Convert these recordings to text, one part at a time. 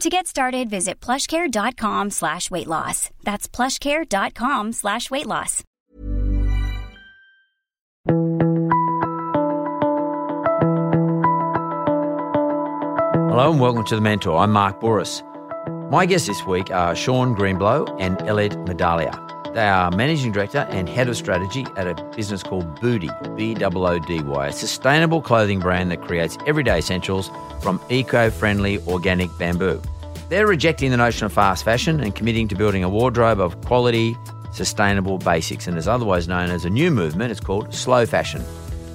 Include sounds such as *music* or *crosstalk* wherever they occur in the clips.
To get started, visit plushcare.com slash weight loss. That's plushcare.com slash weight loss. Hello and welcome to The Mentor. I'm Mark Bouris. My guests this week are Shaun Greenblo and Elliot Midalia. They are Managing Director and Head of Strategy at a business called Boody, B-O-O-D-Y, a sustainable clothing brand that creates everyday essentials from eco-friendly organic bamboo. They're rejecting the notion of fast fashion and committing to building a wardrobe of quality, sustainable basics, and is otherwise known as a new movement. It's called slow fashion.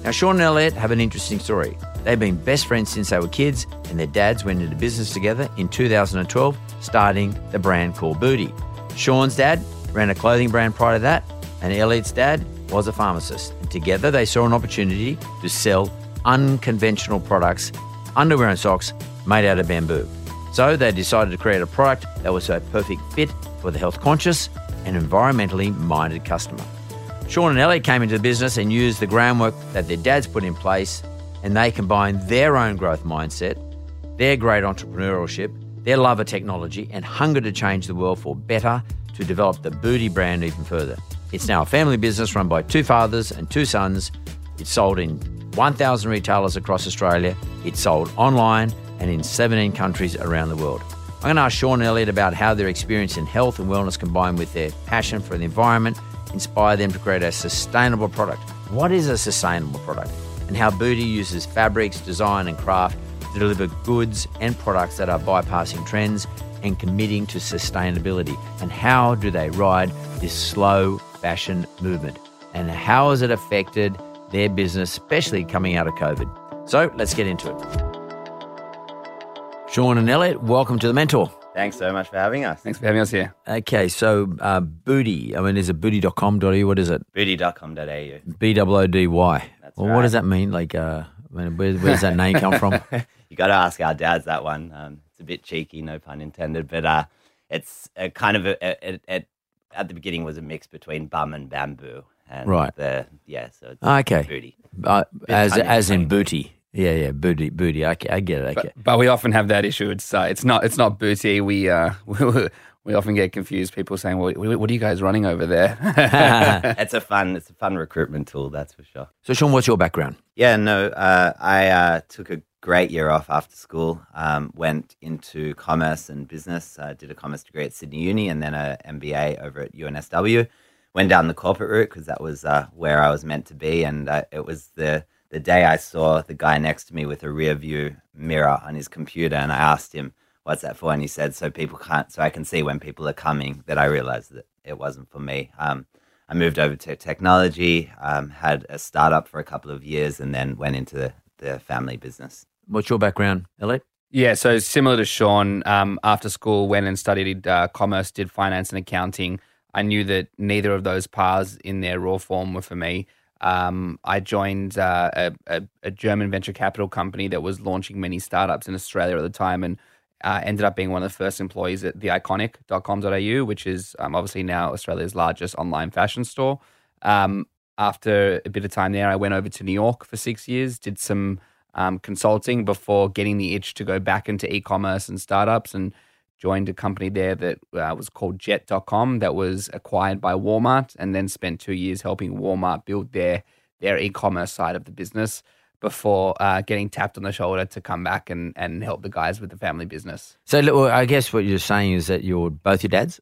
Now, Shaun and Elliot have an interesting story. They've been best friends since they were kids, and their dads went into business together in 2012, starting the brand called Boody. Shaun's dad ran a clothing brand prior to that, and Elliot's dad was a pharmacist. And together they saw an opportunity to sell unconventional products, underwear and socks made out of bamboo. So they decided to create a product that was a perfect fit for the health conscious and environmentally minded customer. Shaun and Elliot came into the business and used the groundwork that their dads put in place, and they combined their own growth mindset, their great entrepreneurship, their love of technology, and hunger to change the world for better to develop the Boody brand even further. It's now a family business run by two fathers and two sons. It's sold in 1,000 retailers across Australia. It's sold online and in 17 countries around the world. I'm going to ask Shaun and Elliot about how their experience in health and wellness combined with their passion for the environment inspire them to create a sustainable product. What is a sustainable product? And how Boody uses fabrics, design, and craft to deliver goods and products that are bypassing trends and committing to sustainability. And how do they ride this slow fashion movement? And how has it affected their business, especially coming out of COVID? So let's get into it. Shaun and Elliot, welcome to the Mentor. Thanks so much for having us. Thanks for having us here. Okay, so uh, Boody, I mean, is it boody.com.au? What is it? Boody.com.au. B O O D Y. That's Well, what does that mean? Like, uh, I mean, where, where does that name come from? *laughs* You got to ask our dads that one. Um, it's a bit cheeky, no pun intended, but uh, it's a kind of a, a, a, a- at the beginning was a mix between bum and bamboo. And Right. The, yeah, so it's Okay. Booty. Uh, as in as in booty. Yeah, yeah, booty, booty. Okay, I get it. Okay. But, but we often have that issue. It's uh, it's not it's not booty. We uh *laughs* we, we often get confused. People saying, "Well, what what are you guys running over there?" *laughs* *laughs* it's a fun, it's a fun recruitment tool, that's for sure. so, Shaun, what's your background? Yeah, no, uh, I uh, took a great year off after school. Um, went into commerce and business. Uh, did a commerce degree at Sydney Uni and then a MBA over at UNSW. Went down the corporate route because that was uh, where I was meant to be, and uh, it was the the day I saw the guy next to me with a rear view mirror on his computer, and I asked him, "What's that for?" And he said, "So people can't, so I can see when people are coming." That I realized that it wasn't for me. Um, I moved over to technology, um, had a startup for a couple of years, and then went into the, the family business. What's your background, Elliot? yeah, so similar to Shaun, um, after school went and studied uh, commerce, did finance and accounting. I knew that neither of those paths in their raw form were for me. Um, I joined uh, a, a, a German venture capital company that was launching many startups in Australia at the time, and uh, ended up being one of the first employees at theiconic.com.au, which is um, obviously now Australia's largest online fashion store. Um, after a bit of time there, I went over to New York for six years, did some um, consulting before getting the itch to go back into e-commerce and startups, and joined a company there that uh, was called Jet.com that was acquired by Walmart, and then spent two years helping Walmart build their their e-commerce side of the business before uh, getting tapped on the shoulder to come back and, and help the guys with the family business. So I guess what you're saying is that you're both your dads.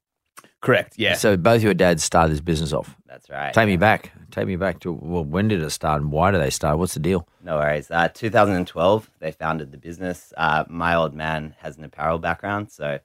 Correct. Yeah. So both your dads started this business off. That's right. Take me back. Take me back to well, when did it start and why did they start? What's the deal? No worries. Uh, 2012, they founded the business. Uh, my old man has an apparel background, so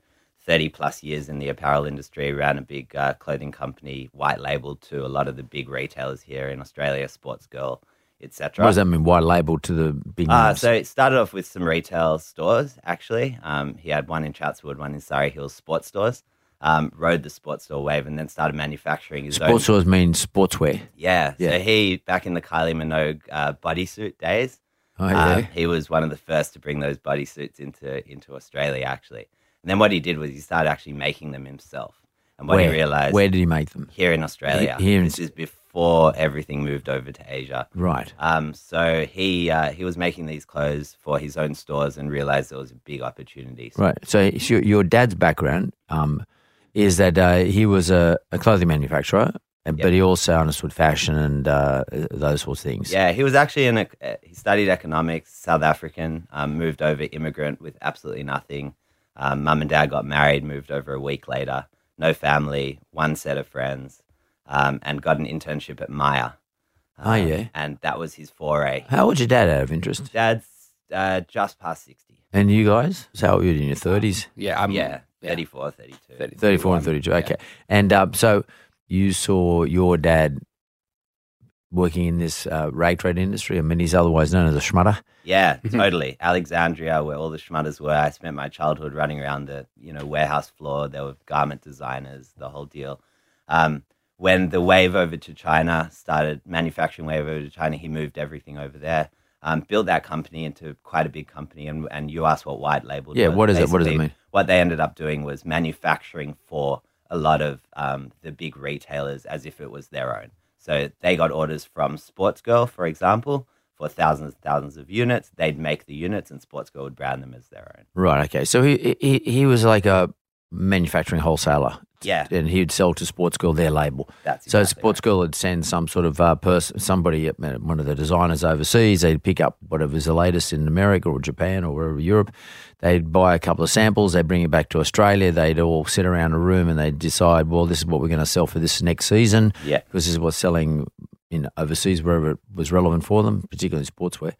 30 plus years in the apparel industry, ran a big uh, clothing company, white labeled to a lot of the big retailers here in Australia, Sportsgirl, etc. What does that mean? White label to the big Uh, names? so it started off with some retail stores, actually. Um, he had one in Chatswood, one in Surry Hills sports stores. Um, rode the sports store wave and then started manufacturing his own Sports stores mean sportswear. yeah. Yeah. So he, back in the Kylie Minogue uh, bodysuit days, Oh uh, yeah. he was one of the first to bring those bodysuits into into Australia, actually. And then what he did was he started actually making them himself. And what where, he realized where did he make them? here in Australia, He- here in- this is before everything moved over to Asia. Right. Um, so he uh, he was making these clothes for his own stores and realized there was a big opportunity. So Right. So, so your, your dad's background um, is that uh, he was a, a clothing manufacturer, and but he also understood fashion and uh, those sorts of things. Yeah, he was actually in a. Uh, he studied economics, South African, um, moved over immigrant with absolutely nothing. Um, Mum and dad got married, moved over a week later. No family, one set of friends, um, and got an internship at Myer. Oh, Um, yeah. and that was his foray. How old's your dad out of interest? Dad's uh, just past sixty. And you guys? So how old were you in your 30s? yeah. I'm, yeah, 34, 32. 30. 34 and 32. Okay. And um, so you saw your dad working in this uh, rag trade industry. I mean, he's otherwise known as a schmutter. Yeah, *laughs* totally. Alexandria, where all the schmutters were. I spent my childhood running around the you know warehouse floor. There were garment designers, the whole deal. Um, when the wave over to China started, manufacturing wave over to China, he moved everything over there. Um, built that company into quite a big company, and and you asked what white label. Yeah, what is it? What does it mean? What they ended up doing was manufacturing for a lot of um, the big retailers as if it was their own. So they got orders from Sportsgirl, for example, for thousands and thousands of units. They'd make the units, and Sportsgirl would brand them as their own. Right. Okay. So he, he, he was like a manufacturing wholesaler. Yeah. And he'd sell to Sportsgirl their label. That's So exactly Sportsgirl would send some sort of uh, person, somebody, uh, one of the designers overseas. They'd pick up whatever's the latest in America or Japan or wherever Europe. They'd buy a couple of samples. They'd bring it back to Australia. They'd all sit around a room and they'd decide, well, this is what we're going to sell for this next season. Yeah. Because this is what's selling in overseas wherever it was relevant for them, particularly sportswear.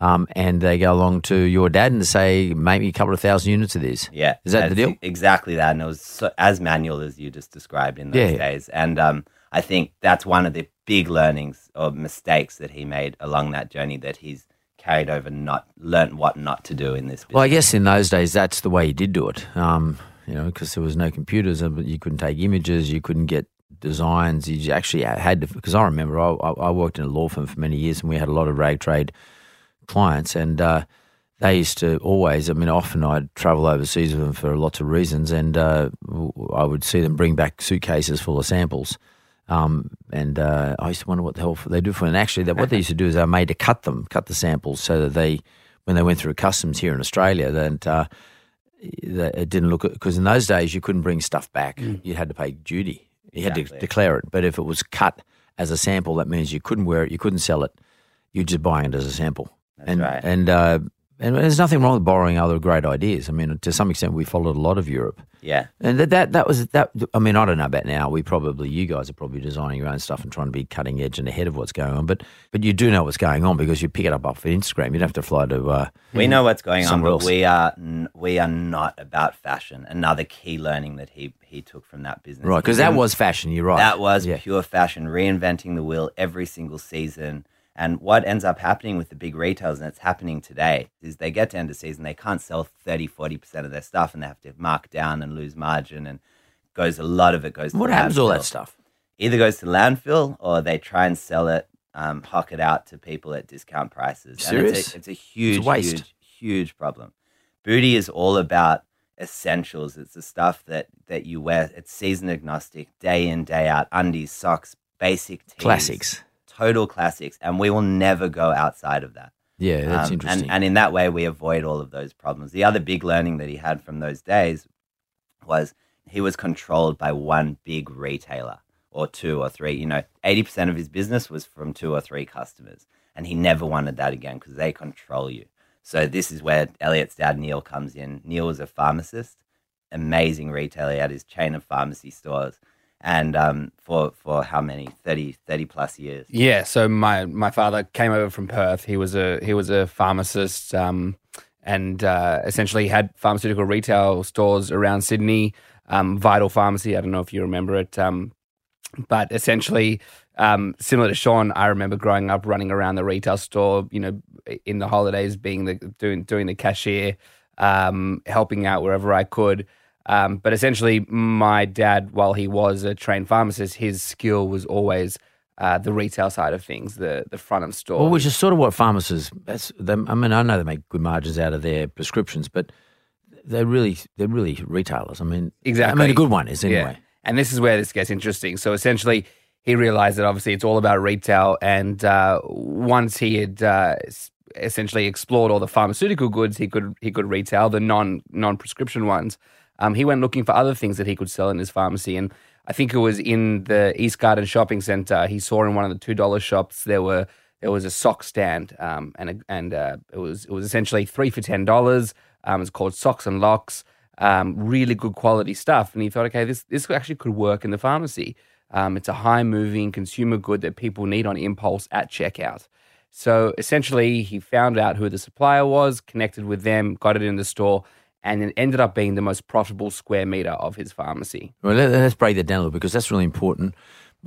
Um, and they go along to your dad and say, make me a couple of thousand units of these. Yeah, Is that the deal? Exactly that, and it was so, as manual as you just described in those Yeah. days. And um, I think that's one of the big learnings or mistakes that he made along that journey that he's carried over, not learnt what not to do in this. Business. Well, I guess in those days, that's the way you did do it. Um, you know, because there was no computers, and you couldn't take images, you couldn't get designs. You actually had to. Because I remember, I, I I worked in a law firm for many years, and we had a lot of rag trade clients, and uh, they used to always. I mean, often I'd travel overseas with them for lots of reasons, and uh, I would see them bring back suitcases full of samples. Um, and uh, I used to wonder what the hell they do for it. And actually, that, what they used to do is they were made to cut them, cut the samples, so that they, when they went through customs here in Australia, that uh, that it didn't look because in those days you couldn't bring stuff back. You had to pay duty. You had to declare it. But if it was cut as a sample, that means you couldn't wear it, you couldn't sell it. You're just buying it as a sample. That's and right. and uh, and there's nothing wrong with borrowing other great ideas. I mean, to some extent, we followed a lot of Europe. Yeah, And that, that that was that. I mean, I don't know about now. We probably you guys are probably designing your own stuff and trying to be cutting edge and ahead of what's going on. But but you do know what's going on because you pick it up off Instagram. You don't have to fly to. Uh, we know what's going on, but else. we are n- we are not about fashion. Another key learning that he he took from that business, right, because that was fashion. You're right. That was yeah. pure fashion, reinventing the wheel every single season. And what ends up happening with the big retailers, and it's happening today, is they get to end of season, they can't sell 30, 40% of their stuff, and they have to mark down and lose margin. And goes a lot of it goes to What happens to all that stuff? Either goes to landfill or they try and sell it, um, hock it out to people at discount prices. And Serious? it's a, it's a huge, waste. huge, huge problem. Boody is all about essentials. It's the stuff that, that you wear. It's season agnostic, day in, day out, undies, socks, basic tees. Classics. Total classics. And we will never go outside of that. Yeah, that's Um, interesting. And, and in that way, we avoid all of those problems. The other big learning that he had from those days was he was controlled by one big retailer or two or three. You know, 80% of his business was from two or three customers. And he never wanted that again because they control you. So this is where Elliot's dad, Neil, comes in. Neil was a pharmacist, amazing retailer. He had his chain of pharmacy stores. And um, for, for how many? 30, 30 plus years. Yeah. So my, my father came over from Perth. He was a he was a pharmacist um, and uh, essentially had pharmaceutical retail stores around Sydney. Um, Vital Pharmacy. I don't know if you remember it. Um, but essentially, um, similar to Shaun, I remember growing up running around the retail store. You know, in the holidays, being the doing doing the cashier, um, helping out wherever I could. Um, but essentially, my dad, while he was a trained pharmacist, his skill was always uh, the retail side of things, the the front of store. Well, which is sort of what pharmacists. That's them. I mean, I know they make good margins out of their prescriptions, but they're really they're really retailers. I mean, Exactly. I mean, a good one is anyway. And this is where this gets interesting. So essentially, he realized that obviously it's all about retail. And uh, once he had uh, essentially explored all the pharmaceutical goods he could he could retail, the non non prescription ones, um, he went looking for other things that he could sell in his pharmacy. And I think it was in the East Garden Shopping Center. He saw in one of the two dollar shops there were there was a sock stand, um, and a, and uh, it was it was essentially three for ten dollars. Um, it's called Socks and Locks. Um, really good quality stuff, and he thought, okay, this this actually could work in the pharmacy. Um, it's a high moving consumer good that people need on impulse at checkout. So essentially, he found out who the supplier was, connected with them, got it in the store, and it ended up being the most profitable square meter of his pharmacy. Well, let, us break that down a little because that's really important.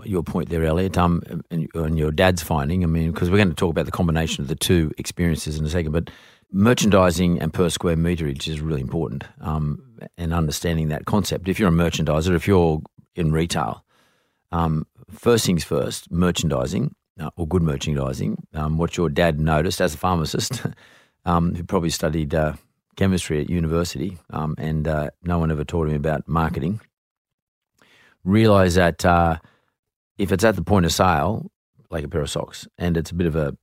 Your point there, Elliot, um, and, and your dad's finding. I mean, because we're going to talk about the combination of the two experiences in a second, but merchandising and per square meterage is really important, um, and understanding that concept. If you're a merchandiser, if you're in retail, um, first things first, merchandising uh, or good merchandising. Um, what your dad noticed as a pharmacist, *laughs* um, who probably studied uh, chemistry at university, um, and uh, no one ever taught him about marketing. Realize that uh, if it's at the point of sale, like a pair of socks, and it's a bit of a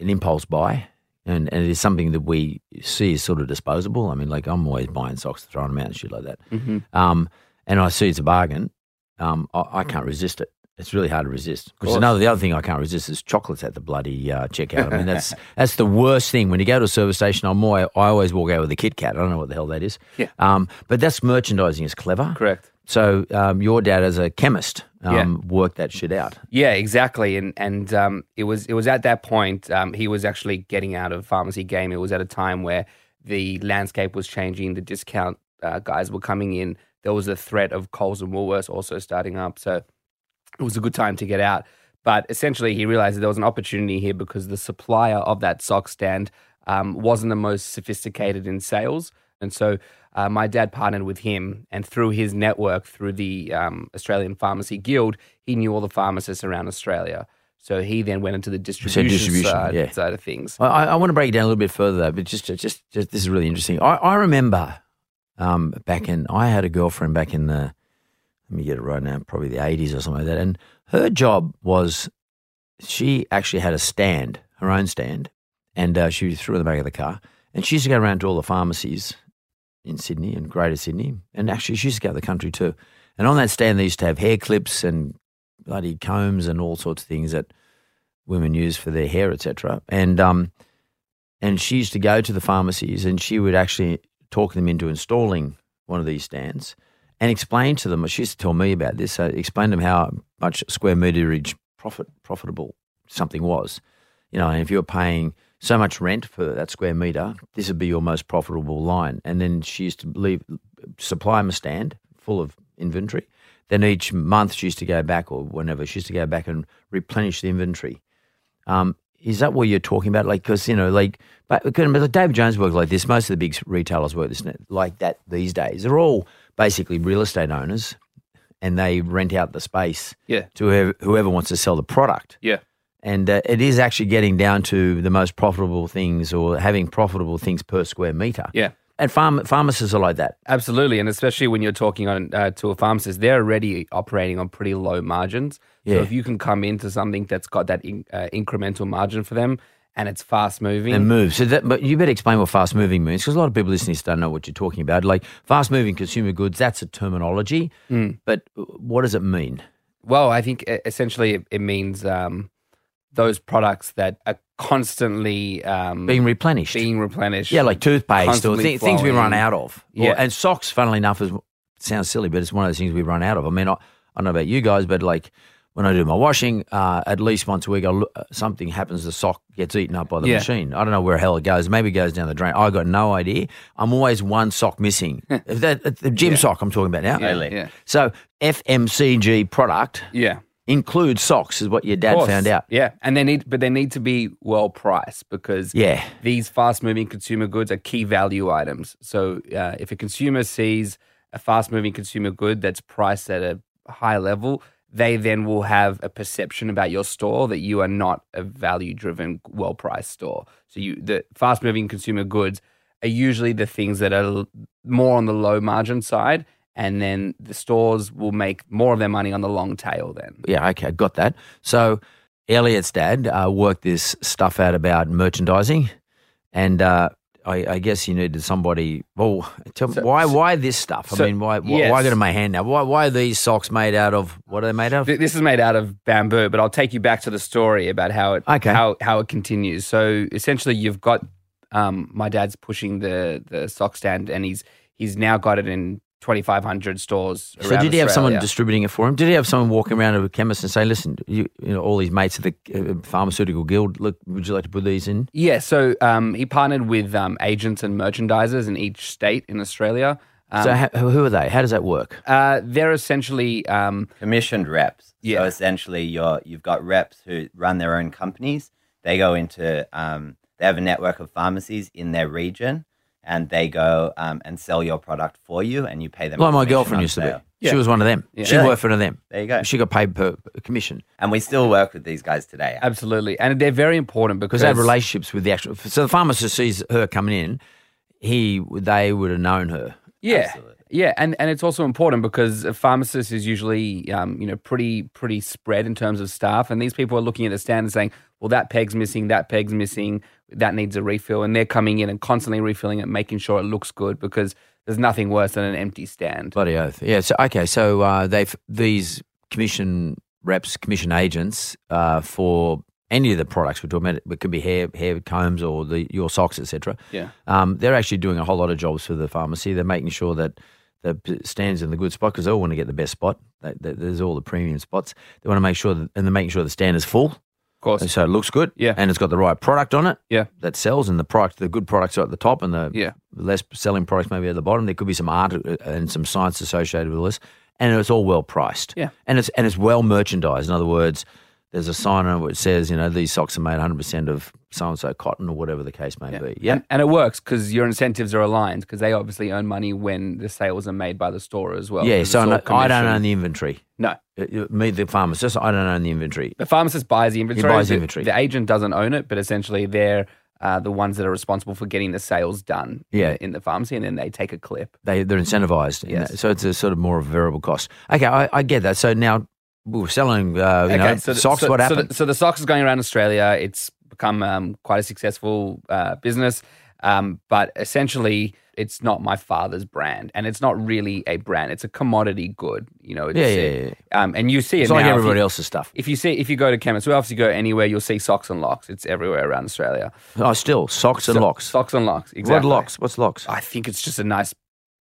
an impulse buy, and, and it is something that we see as sort of disposable. I mean, like I'm always buying socks, throwing them out and shit like that. Mm-hmm. Um, and I see it's a bargain. Um, I, I can't resist it. It's really hard to resist. Because another the other thing I can't resist is chocolates at the bloody uh, checkout. I mean, that's *laughs* that's the worst thing. When you go to a service station, I'm more, I always walk out with a Kit Kat. I don't know what the hell that is. Yeah. Um, but that's merchandising is clever. Correct. So um, your dad, as a chemist, um, Yeah. worked that shit out. Yeah, exactly. And and um, it was it was at that point um, he was actually getting out of pharmacy game. It was at a time where the landscape was changing. The discount uh, guys were coming in. There was a threat of Coles and Woolworths also starting up. So it was a good time to get out. But essentially, he realized that there was an opportunity here because the supplier of that sock stand um, wasn't the most sophisticated in sales. And so uh, my dad partnered with him, and through his network, through the um, Australian Pharmacy Guild, he knew all the pharmacists around Australia. So he then went into the distribution, distribution, side, yeah. side of things. I, I want to break it down a little bit further though, but just, just, just this is really interesting. I, I remember um, back in, I had a girlfriend back in the, me get it right now, probably the 80s or something like that. And her job was she actually had a stand, her own stand, and uh, she threw in the back of the car. And she used to go around to all the pharmacies in Sydney and Greater Sydney. And actually, she used to go to the country too. And on that stand, they used to have hair clips and bloody combs and all sorts of things that women use for their hair, etc. And um, and she used to go to the pharmacies and she would actually talk them into installing one of these stands and explain to them. She used to tell me about this. Uh, explain to them how much square meterage profit profitable something was. You know, and if you're paying so much rent for that square meter, this would be your most profitable line. And then she used to leave supply them a stand full of inventory. Then each month she used to go back, or whenever she used to go back and replenish the inventory. Um, is that what you're talking about? Like, because you know, like, but, but David Jones works like this. Most of the big retailers work this like that these days. They're all basically real estate owners, and they rent out the space Yeah. to whoever, whoever wants to sell the product. Yeah. And uh, it is actually getting down to the most profitable things, or having profitable things per square meter. Yeah. And farm, pharmacists are like that. Absolutely, and especially when you're talking on uh, to a pharmacist, they're already operating on pretty low margins. Yeah. So if you can come into something that's got that in, uh, incremental margin for them, and it's fast moving. and move. So that, but you better explain what fast moving means because a lot of people listening don't know what you're talking about. Like fast moving consumer goods, that's a terminology. Mm. But what does it mean? Well, I think essentially it, means um, those products that are constantly um, Being replenished. being replenished. yeah, like toothpaste or thi- things we run out of. Or- Yeah. and socks, funnily enough, is sounds silly, but it's one of those things we run out of. I mean, I, I don't know about you guys, but like when I do my washing, uh, at least once a week, look- uh, something happens. The sock gets eaten up by the Yeah. machine. I don't know where hell it goes. Maybe it goes down the drain. I got no idea. I'm always one sock missing. Is that the gym sock I'm talking about now? Yeah, yeah, So FMCG product yeah. includes socks, is what your dad found out. Yeah, and they need, but they need to be well priced because Yeah. these fast moving consumer goods are key value items. So uh, if a consumer sees a fast moving consumer good that's priced at a high level, they then will have a perception about your store that you are not a value driven, well priced store. So you the fast moving consumer goods are usually the things that are more on the low margin side. And then the stores will make more of their money on the long tail then. Yeah, okay, got that. So Elliot's dad uh, worked this stuff out about merchandising, and uh, I, I guess you needed somebody. Well, tell me, So- why why this stuff? I so- mean, why why, yes. why got in my hand now? Why why are these socks made out of? What are they made of? This is made out of bamboo, but I'll take you back to the story about how it Okay. how how it continues. So essentially, you've got um, my dad's pushing the the sock stand, and he's he's now got it in twenty five hundred stores. So around did he have someone distributing it for him? Did he have someone walking around to a chemist and say, "Listen, you, you know, all these mates of the uh, pharmaceutical guild, look, would you like to put these in?" Yeah, so um, he partnered with um, agents and merchandisers in each state in Australia. Um, so ha- who are they? How does that work? uh, they're essentially um, commissioned reps. Yeah. So essentially, you're you've got reps who run their own companies. They go into um, they have a network of pharmacies in their region, and they go um, and sell your product for you, and you pay them. Like my girlfriend on used to sale. be. She was one of them. Yeah. She Really? worked for one of them. There you go. She got paid per per commission. And we still work with these guys today. absolutely, and they're very important because because they have relationships with the actual. So the pharmacist sees her coming in, he they would have known her. Yeah, Absolutely. yeah, and and it's also important because a pharmacist is usually um, you know pretty pretty spread in terms of staff, and these people are looking at the stand and saying, well, that peg's missing, that peg's missing, that needs a refill, and they're coming in and constantly refilling it, making sure it looks good because there's nothing worse than an empty stand. Bloody oath. Yeah. So okay. So uh, they've these commission reps, commission agents uh, for any of the products we're talking about. It could be hair hair combs or the your socks, etc. Yeah. Um, they're actually doing a whole lot of jobs for the pharmacy. They're making sure that the stands in the good spot because they all want to get the best spot. They, they, there's all the premium spots. They want to make sure that, and they're making sure the stand is full. Course, So it looks good. Yeah. And it's got the right product on it. Yeah. That sells and the product, the good products are at the top and the Yeah. less selling products maybe at the bottom. There could be some art uh, and some science associated with this. And it's all well priced. Yeah. And it's and it's well merchandised. In other words, there's a sign on it which says, you know, these socks are made 100% of so and so cotton or whatever the case may be. Yeah. And, and it works because your incentives are aligned because they obviously earn money when the sales are made by the store as well. Yeah. So no, I don't own the inventory. No, Uh, uh, Me, the pharmacist, I don't own the inventory. The pharmacist buys the inventory. buys the inventory. The agent doesn't own it, but essentially they're uh, the ones that are responsible for getting the sales done in Yeah. the- in the pharmacy, and then they take a clip. They they're incentivized. in Yes. that. So it's a sort of more of a variable cost. Okay, I, I get that. So now we were selling, uh, you know, so the- socks. so- what so happened? the, so the socks is going around Australia. It's become um, quite a successful uh, business, um, but essentially it's not my father's brand, and it's not really a brand. It's a commodity good. You know, it's, Yeah, yeah, Um, and you see it it's like now. If everybody you- else's stuff. If you see, if you go to chemists, we obviously go anywhere, you'll see socks and locks. It's everywhere around Australia. Oh, still socks and So- locks. Socks and locks. Exactly. What locks? What's locks? I think it's just a nice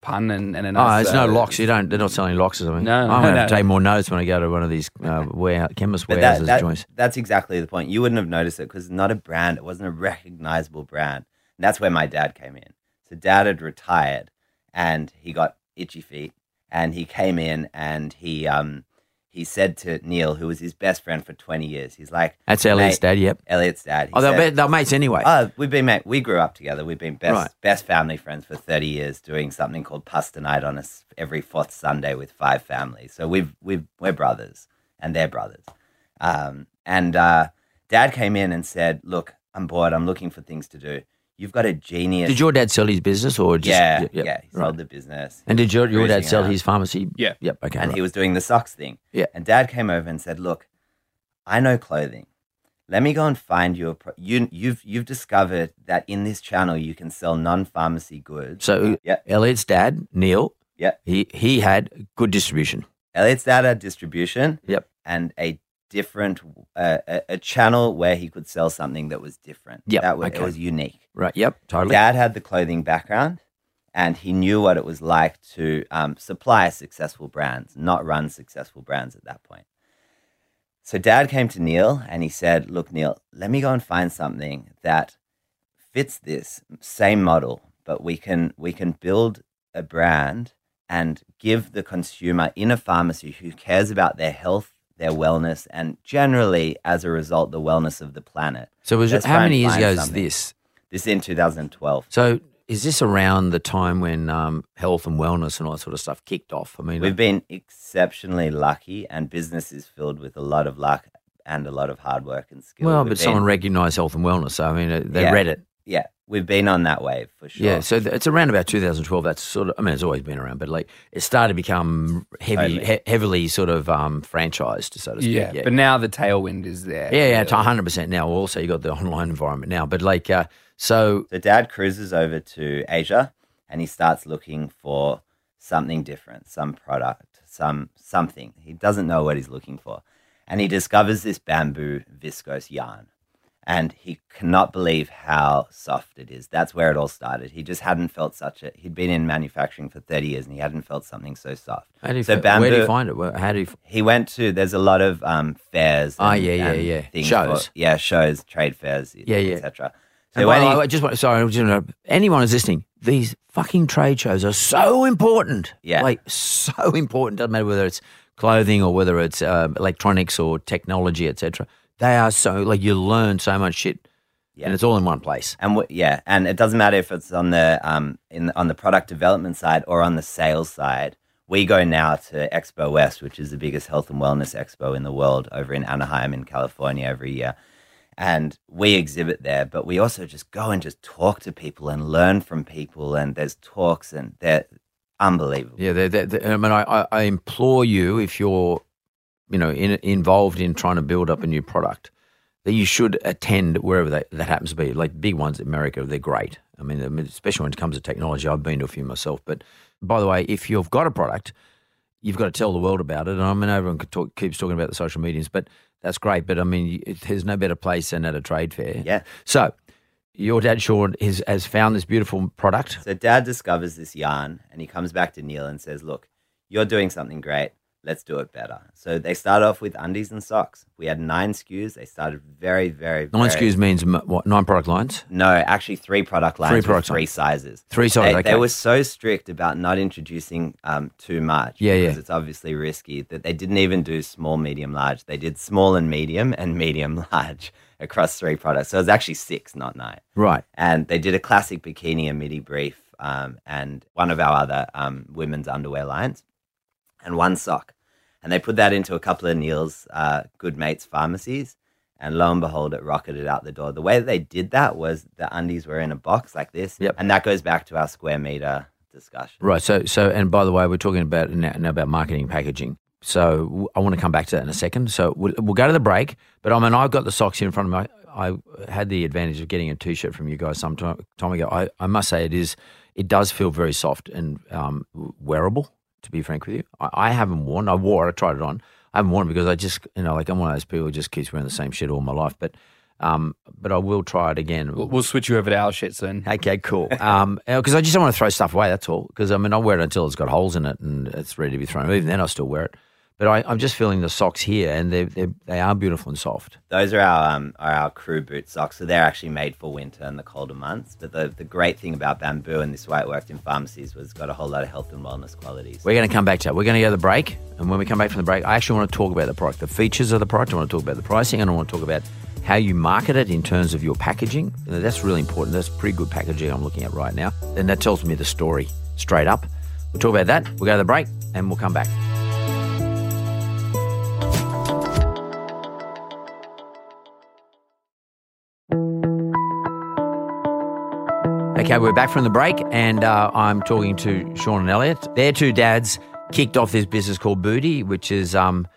pun and, and a Oh, nice. it's no locks. You don't. They're not selling locks or something. No, no, I'm going to no, have to no. take more notes when I go to one of these uh, warehouse, chemist But warehouses that, that, joints. that's exactly the point. You wouldn't have noticed it because it's not a brand. It wasn't a recognizable brand. And that's where my dad came in. So dad had retired and he got itchy feet. And he came in and he um he said to Neil, who was his best friend for 20 years, he's like, That's Elliot's dad. Yep. Elliot's dad. he Oh, they're, said- be- they're mates anyway. Oh, we've been mate. We grew up together. We've been best Right. best family friends for thirty years, doing something called pasta night on us every fourth Sunday with five families. So we've we've we're brothers, and they're brothers. Um, and uh, Dad came in and said, "Look, I'm bored. I'm looking for things to do. You've got a genius." did your dad sell his business or just? yeah, yeah, yep, He right. sold the business. And did your, your dad sell around. his pharmacy? Yeah. Yep. Okay. and right. he was doing the socks thing. Yeah. And dad came over and said, Look, I know clothing. let me go and find you a pro- you you've you've discovered that in this channel you can sell non-pharmacy goods. So Yeah. Elliot's dad, Neil, Yeah. he he had good distribution. Elliot's dad had distribution Yep. and a different uh, a, a channel where he could sell something that was different. Yeah. that was, okay. it was unique. Right. Yep. Totally. Dad had the clothing background, and he knew what it was like to um, supply successful brands, not run successful brands at that point. So Dad came to Neil and he said, "Look, Neil, let me go and find something that fits this same model, but we can we can build a brand and give the consumer in a pharmacy who cares about their health, their wellness, and generally, as a result, the wellness of the planet." so was Let's how many years ago is this? This is in 2012. So is this around the time when um, health and wellness and all that sort of stuff kicked off? I mean, We've been exceptionally lucky, and business is filled with a lot of luck and a lot of hard work and skill. well, We've but been- someone recognised health and wellness. So I mean, uh, they Yeah. read it. yeah, we've been on that wave for sure. Yeah, so it's around about 2012. That's sort of, I mean, it's always been around, but like it started to become heavy, Totally. he- heavily sort of um, franchised, so to speak. Yeah, yeah. but now the tailwind is there. yeah, yeah, it's 100% now. Also, you've got the online environment now, but like, uh, so So dad cruises over to Asia, and he starts looking for something different, some product, some something. He doesn't know what he's looking for, and he discovers this bamboo viscose yarn. And he cannot believe how soft it is. That's where it all started. He just hadn't felt such a. He'd been in manufacturing for thirty years, and he hadn't felt something so soft. how do you, so fi- where do you find it? Where, how do you, f- he went to there's a lot of um, fairs Ah, yeah, yeah, and yeah. Shows. for- yeah shows trade fairs Yeah, yeah. etc And so by when the he, way, I just want, sorry, I just want to, anyone who's listening, these fucking trade shows are so important. Yeah. Like, so important. Doesn't matter whether it's clothing or whether it's uh, electronics or technology, etc. They are so, like, you learn so much shit Yeah. and it's all in one place. and w- yeah and it doesn't matter if it's on the um in on the product development side or on the sales side we go now to expo west which is the biggest health and wellness expo in the world over in anaheim in california every year and we exhibit there but we also just go and just talk to people and learn from people and there's talks and they're unbelievable Yeah, they're, they're, they're- I mean, I, I, implore you if you're, you know, in, involved in trying to build up a new product, that you should attend wherever that, that happens to be. Like big ones in America, they're great. I mean, especially when it comes to technology. I've been to a few myself. But by the way, if you've got a product, you've got to tell the world about it. And I mean, everyone could talk, keeps talking about the social medias, but that's great. But I mean, it, there's no better place than at a trade fair. yeah So your dad, Shaun, is, has found this beautiful product. So dad discovers this yarn and he comes back to Neil and says, Look, you're doing something great. Let's do it better. So they start off with undies and socks. We had nine SKUs. They started very, very, Nine very- SKUs means what? Nine product lines? No, actually three product lines Three product three sizes. Three sizes, They, okay. they were so strict about not introducing um, too much. Yeah, because yeah. It's obviously risky that they didn't even do small, medium, large. They did small and medium and *laughs* medium, large across three products. So it was actually six, not nine Right. and they did a classic bikini and midi brief um, and one of our other um, women's underwear lines and one sock and they put that into a couple of neil's uh, good mates pharmacies and lo and behold it rocketed out the door the way that they did that was the undies were in a box like this Yep. and that goes back to our square meter discussion Right. So, so, and by the way, we're talking about now, now about marketing packaging. So, I want to come back to that in a second. So, we'll, we'll go to the break. But I mean, I've got the socks here in front of me. I, had the advantage of getting a T-shirt from you guys some time, time ago. I, I must say, it is, it does feel very soft and um, wearable. To be frank with you, I, I haven't worn. I wore. it, I tried it on. I haven't worn it because I just, you know, like I'm one of those people who just keeps wearing the same shit all my life. But, um, but I will try it again. We'll, we'll switch you over to our shit soon. Okay, cool. *laughs* Um, because I just don't want to throw stuff away. That's all. Because I mean, I wear it until it's got holes in it and it's ready to be thrown. Even then, I still wear it. But I, I'm just feeling the socks here, and they they they are beautiful and soft. Those are our um, are our crew boot socks. So they're actually made for winter and the colder months. But the, the great thing about bamboo and this way it worked in pharmacies was it's got a whole lot of health and wellness qualities. We're going to come back to that. We're going to go to the break, and when we come back from the break, I actually want to talk about the product, the features of the product. I want to talk about the pricing, and I want to talk about how you market it in terms of your packaging. That's really important. That's pretty good packaging I'm looking at right now, and that tells me the story straight up. We'll talk about that. We'll go to the break, and we'll come back. Okay, we're back from the break, and uh, I'm talking to Shaun and Elliot. Their two dads kicked off this business called Boody, which is um,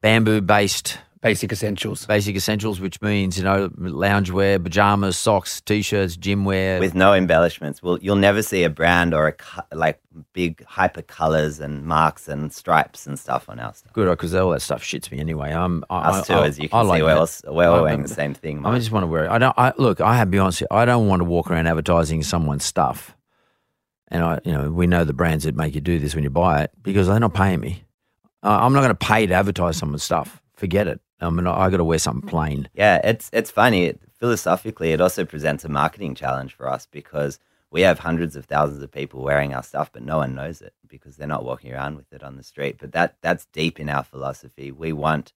bamboo-based Basic essentials. basic essentials, which means you know loungewear, pajamas, socks, t-shirts, gym wear. with no embellishments. Well, you'll never see a brand or a co- like big hyper colors and marks and stripes and stuff on our stuff. good because all that stuff shits me anyway. Um, I, Us too, I, as you I can like see, we're that. all, s- we're all wearing the same thing. I just want to wear it. I don't. I look. I have to be honest. Here, I don't want to walk around advertising someone's stuff. And I, you know, we know the brands that make you do this when you buy it because they're not paying me. Uh, I'm not going to pay to advertise someone's stuff. Forget it. Um, I mean, I got to wear something plain. Yeah, it's it's funny. Philosophically, it also presents a marketing challenge for us because we have hundreds of thousands of people wearing our stuff, but no one knows it because they're not walking around with it on the street. But that that's deep in our philosophy. We want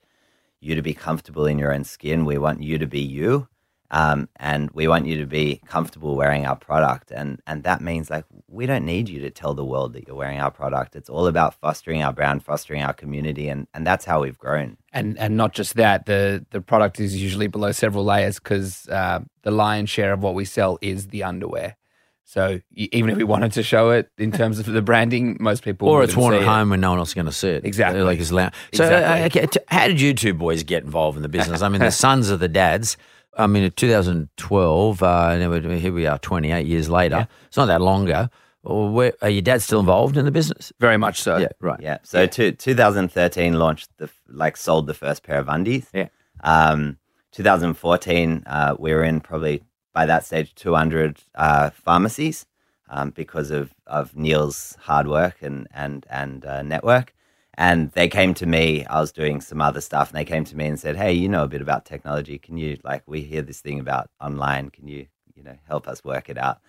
you to be comfortable in your own skin. We want you to be you, um, and we want you to be comfortable wearing our product. And and that means like we don't need you to tell the world that you're wearing our product. It's all about fostering our brand, fostering our community, and and that's how we've grown. and and not just that the the product is usually below several layers because uh, the lion's share of what we sell is the underwear so even if we wanted to show it in *laughs* terms of the branding most people or it's wouldn't worn see at it. home when no one else is going to see it. Exactly. Like it's loud. So, uh, okay, t- how did you two boys get involved in the business? I mean, the *laughs* sons of the dads. I mean, in 2012, uh, and here we are 28 years later. It's not that long ago. Where, are your dads still involved in the business? very much so yeah, right. Yeah. So To, 2013 launched the like sold the first pair of undies. Yeah. Um, 2014 uh, we were in probably by that stage 200 uh, pharmacies um, because of of Neil's hard work and and and uh, network. And they came to me. I was doing some other stuff, and they came to me and said, "Hey, you know a bit about technology. Can you like we hear this thing about online? Can you you know help us work it out?"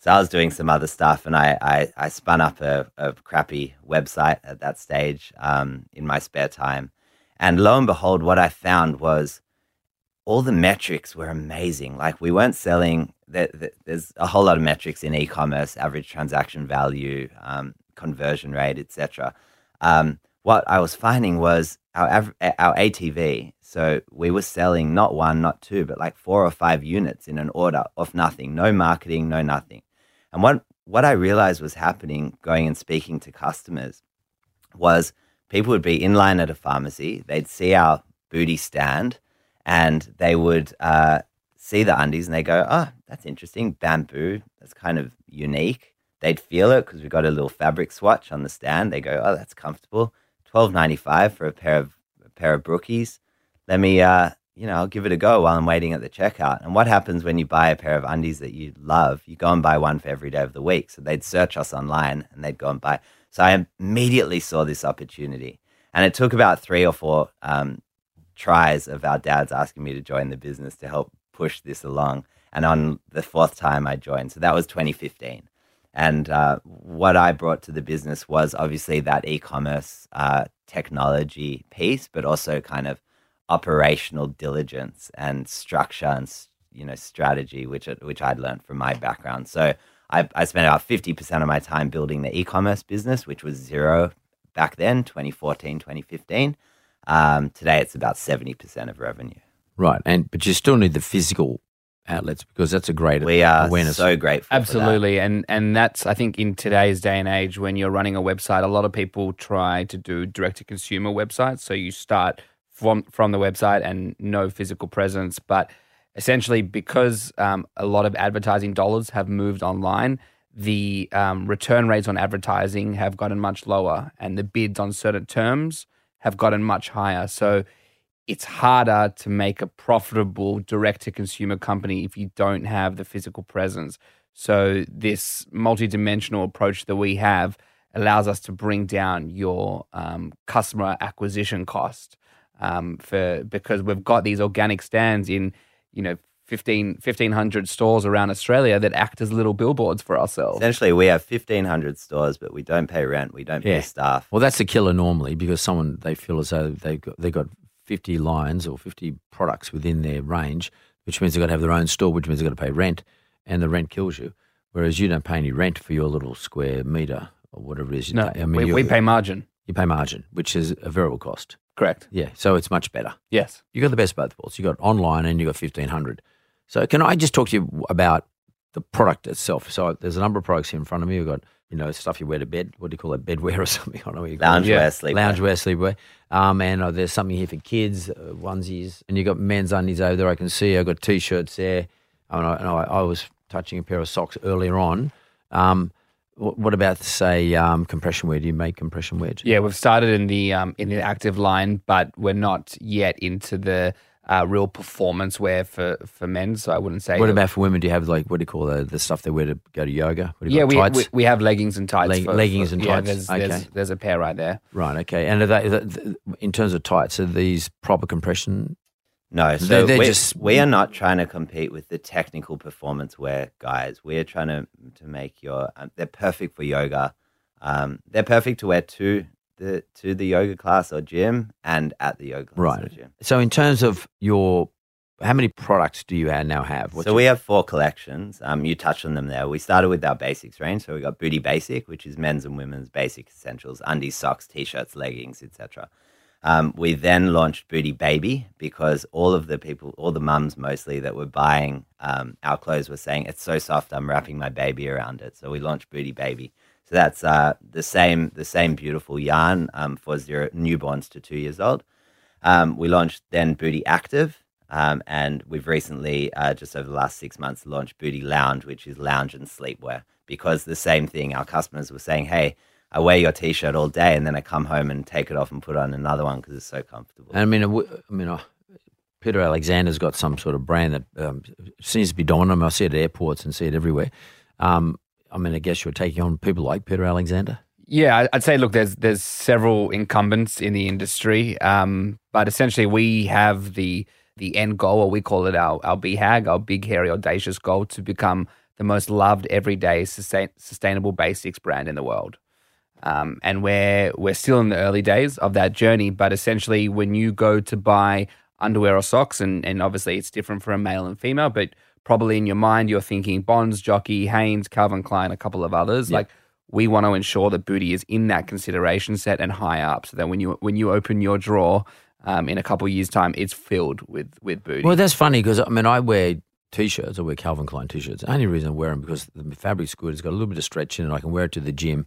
So I was doing some other stuff, and I I, I spun up a, a crappy website at that stage um, in my spare time, and lo and behold, what I found was all the metrics were amazing. Like we weren't selling. There, there- there's a whole lot of metrics in e-commerce: average transaction value, um, conversion rate, etc. Um, what I was finding was our our ATV. So we were selling not one, not two, but like four or five units in an order of nothing, no marketing, no nothing. And what what I realized was happening, going and speaking to customers, was people would be in line at a pharmacy. They'd see our Boody stand, and they would uh, see the undies, and they go, "Oh, that's interesting, bamboo. That's kind of unique." They'd feel it because we've got a little fabric swatch on the stand. They go, "Oh, that's comfortable. Twelve ninety five for a pair of a pair of brookies. Let me, uh, you know, I'll give it a go while I'm waiting at the checkout." And what happens when you buy a pair of undies that you love? You go and buy one for every day of the week. So they'd search us online and they'd go and buy. So I immediately saw this opportunity, and it took about three or four um, tries of our dads asking me to join the business to help push this along. And on the fourth time I joined, so that was 2015. And uh, what I brought to the business was obviously that e-commerce uh, technology piece, but also kind of operational diligence and structure and you know strategy, which which I'd learned from my background. So I, I spent about 50% of my time building the e-commerce business, which was zero back then, 2014, 2015. Um, today, it's about 70% of revenue. Right. And but you still need the physical outlets because that's a great We are awareness. so grateful. for that. Absolutely, and and that's I think in today's day and age when you're running a website, a lot of people try to do direct to consumer websites. So you start from from the website and no physical presence, but essentially because um, a lot of advertising dollars have moved online, the um, return rates on advertising have gotten much lower, and the bids on certain terms have gotten much higher. So it's harder to make a profitable direct to consumer company if you don't have the physical presence. So this multi-dimensional approach that we have allows us to bring down your um, customer acquisition cost um, for because we've got these organic stands in you know 15, 1500 stores around Australia that act as little billboards for ourselves. Essentially, we have 1,500 stores, but we don't pay rent. We don't Yeah. pay staff. Well, that's the killer normally because someone they feel as though they've got, they've got 50 lines or 50 products within their range, which means they've got to have their own store, which means they've got to pay rent, and the rent kills you. Whereas you don't pay any rent for your little square meter or whatever it is. You no, pay. I mean, we, we pay margin. you pay margin, which is a variable cost. Correct. Yeah, so it's much better. Yes. You got the best of both worlds. You got online and you got 1500. So can I just talk to you about the product itself? So there's a number of products here in front of me. We've got you know, stuff you wear to bed. What do you call it? Bedwear or *laughs* something? I don't know what you call Loungewear, it. Yeah. sleepwear. Loungewear, sleepwear. Um, and uh, there's something here for kids, uh, onesies. And you've got men's undies over there. I can see. I've got t-shirts there. And I, and I, I was touching a pair of socks earlier on. Um, what, what about say um, compression wear? Do you make compression wear? Yeah, we've started in the um, in the active line, but we're not yet into the uh, real performance wear for for men. So I wouldn't say. What about for women? Do you have like what do you call the, the stuff they wear to go to yoga? What do you Yeah, call we, tights? we we have leggings and tights. Leg- for- leggings for- and yeah, tights. There's, Okay. there's there's a pair right there. right. Okay. And are they, th- th- in terms of tights, are these proper compression? No, so They're- they're just- we are not trying to compete with the technical performance wear guys. We are trying to to make your um, they're perfect for yoga. Um, they're perfect to wear to the to the yoga class or gym and at the yoga class or Right. gym. So in terms of your, how many products do you now have? What's so we have four collections. Um, you touched on them there. We started with our basics range. So we got Boody Basic, which is men's and women's basic essentials: undies, socks, t-shirts, leggings, etc. Um, we then launched Boody Baby because all of the people, all the mums mostly that were buying um, our clothes were saying it's so soft. I'm wrapping my baby around it. So we launched Boody Baby. So that's uh, the same the same beautiful yarn um, for zero newborns to two years old. Um, we launched then Boody Active, um, and we've recently, uh, just over the last six months, launched Boody Lounge, which is lounge and sleepwear. Because the same thing, our customers were saying, "Hey, I wear your t-shirt all day, and then I come home and take it off and put on another one because it's so comfortable." And I mean, I mean, uh, Peter Alexander's got some sort of brand that um, seems to be dominant. I see it at airports and see it everywhere. Um, I mean, I guess you're taking on people like Peter Alexander. Yeah, I'd say look, there's there's several incumbents in the industry, um, but essentially we have the the end goal, or we call it our our BHAG, our big hairy audacious goal, to become the most loved everyday sustain, sustainable basics brand in the world. Um, and we're we're still in the early days of that journey, but essentially when you go to buy underwear or socks, and, and obviously it's different for a male and female, but probably in your mind you're thinking Bonds, Jockey, Hanes, Calvin Klein, a couple of others. Like we want to ensure that Boody is in that consideration set and high up, so that when you when you open your drawer um, in a couple of years' time, it's filled with with Boody. Well, that's funny because I mean, I wear t-shirts. I wear Calvin Klein t-shirts. The only reason I wear them because the fabric's good. It's got a little bit of stretch in it. I can wear it to the gym.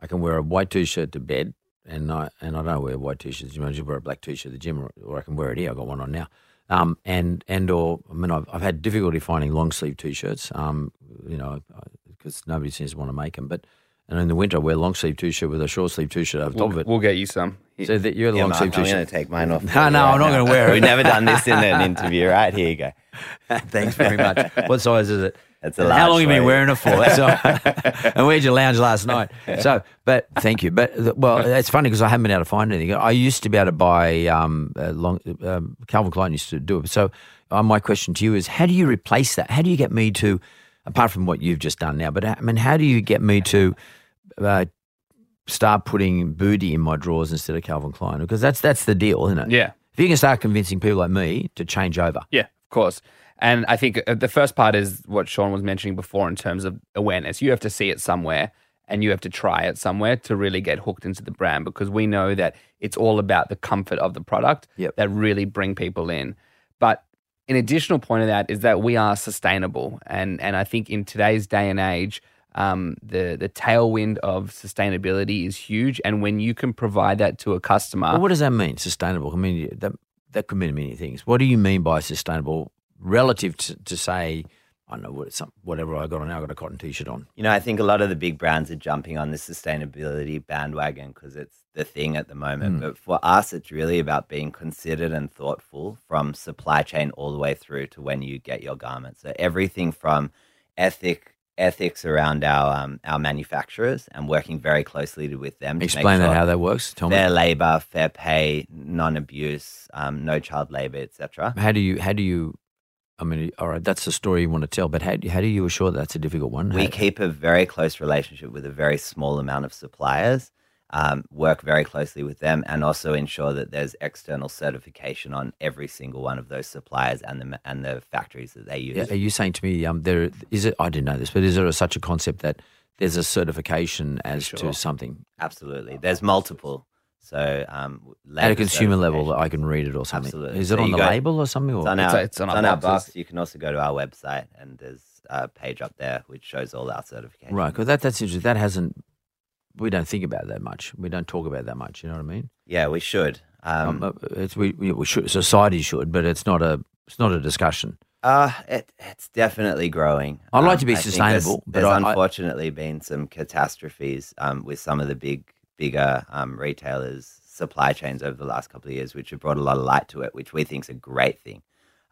I can wear a white t-shirt to bed, and I and I don't wear white t-shirts. You know, I just wear a black t-shirt to the gym, or, or I can wear it here. I got one on now. Um, and and or I mean, I've, I've had difficulty finding long sleeve t-shirts. Um, you know, because nobody seems to want to make them. But and in the winter, I wear a long sleeve t-shirt with a short sleeve t-shirt over top of we'll, it. we'll get you some. so that you're the Yeah, long Mark, sleeve I'm going t-shirt. to take mine off. No, no, right I'm not gonna wear it. We've never done this in an *laughs* interview, right? Here you go. Thanks very much. What size is it? It's a And large How long have you been wearing it for? *laughs* That's all. *laughs* and where'd you lounge last night? So, but thank you. But uh, well, it's funny because I haven't been able to find anything. I used to be able to buy um, uh, long. Um, Calvin Klein used to do it. So, uh, my question to you is, how do you replace that? How do you get me to, apart from what you've just done now? But I mean, how do you get me to uh, start putting Boody in my drawers instead of Calvin Klein? Because that's that's the deal, isn't it? Yeah. If you can start convincing people like me to change over. Yeah, of course. And I think uh, the first part is what Shaun was mentioning before in terms of awareness. You have to see it somewhere and you have to try it somewhere to really get hooked into the brand because we know that it's all about the comfort of the product Yep. that really bring people in. But an additional point of that is that we are sustainable. And, and I think in today's day and age, um, the, the tailwind of sustainability is huge. And when you can provide that to a customer, Well, what does that mean? Sustainable. I mean, that that could mean many things. What do you mean by sustainable relative to, to say, I don't know what some whatever I got on now. I got a cotton t-shirt on. You know, I think a lot of the big brands are jumping on the sustainability bandwagon because it's the thing at the moment. But for us, it's really about being considered and thoughtful from supply chain all the way through to when you get your garment. So everything from ethic ethics around our um, our manufacturers and working very closely to- with them. to make Explain that sure how that works. Tell me. fair labor, fair pay, non-abuse, um, no child labor, etc. How do you how do you? I mean, all right, that's the story you want to tell, but how do, how do you assure that's a difficult one? We How- keep a very close relationship with a very small amount of suppliers, um, work very closely with them, and also ensure that there's external certification on every single one of those suppliers and the and the factories that they use. Yeah, are you saying to me, um, there is it? I didn't know this, but is there a, such a concept that there's a certification as Sure. to something Absolutely, there's multiple. So um, at a consumer level that. I can read it or something? Absolutely. Is it So on the go- label or something? Or? It's on our, a- it's on it's our on our box. You can also go to our website, and there's a page up there, which shows all our certifications. Right, because that, that's interesting. That hasn't, we don't think about that much. We don't talk about that much. You know what I mean? Yeah, we should. Um, Um, it's, we, we we should, society should, but it's not a, it's not a discussion. Uh, it, it's definitely growing. I'd like to be I think there's- sustainable, but There's, I- I- unfortunately been some catastrophes um, with some of the big, bigger um, retailers' supply chains over the last couple of years, which have brought a lot of light to it, which we think is a great thing.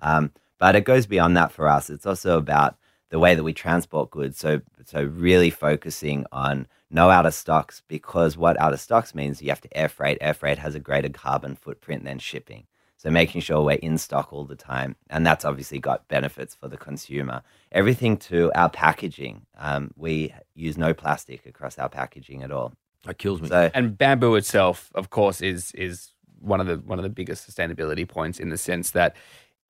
Um, but it goes beyond that for us. It's also about the way that we transport goods. So, so really focusing on no out of stocks because what out of stocks means you have to air freight. Air freight has a greater carbon footprint than shipping. So making sure we're in stock all the time, and that's obviously got benefits for the consumer. Everything to our packaging, um, we use no plastic across our packaging at all. That kills me. So And bamboo itself, of course, is is one of the one of the biggest sustainability points in the sense that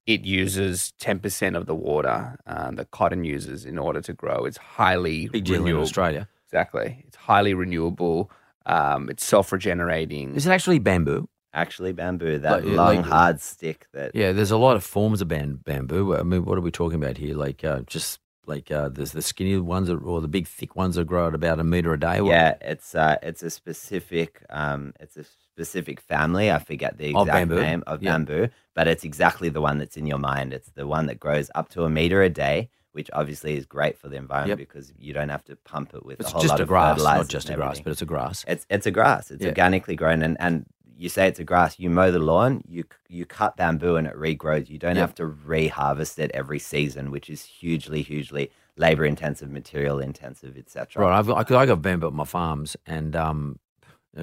it uses ten percent of the water uh, that cotton uses in order to grow. It's highly Big deal in renewable. Australia. Exactly, it's highly renewable. Um, it's self regenerating. Is it actually bamboo? actually, bamboo, that Like- long like- hard stick that Yeah, there's a lot of forms of bam- bamboo. I mean, what are we talking about here? Like uh, just like uh, there's the skinny ones that, or the big thick ones that grow at about a meter a day. Yeah, it's uh, it's a specific um, it's a specific family. I forget the exact bamboo? name of Yeah. bamboo, but it's exactly the one that's in your mind. It's the one that grows up to a meter a day, which obviously is great for the environment Yep. because you don't have to pump it with It's a whole just lot a of grass, not just a grass, but it's a grass. It's it's a grass. It's Yeah. organically grown, and, and you say it's a grass. You mow the lawn, you you cut bamboo, and it regrows. You don't Yep. have to re-harvest it every season, which is hugely, hugely labor intensive, material intensive, etc. Right, I've got, I got- bamboo at my farms, and um,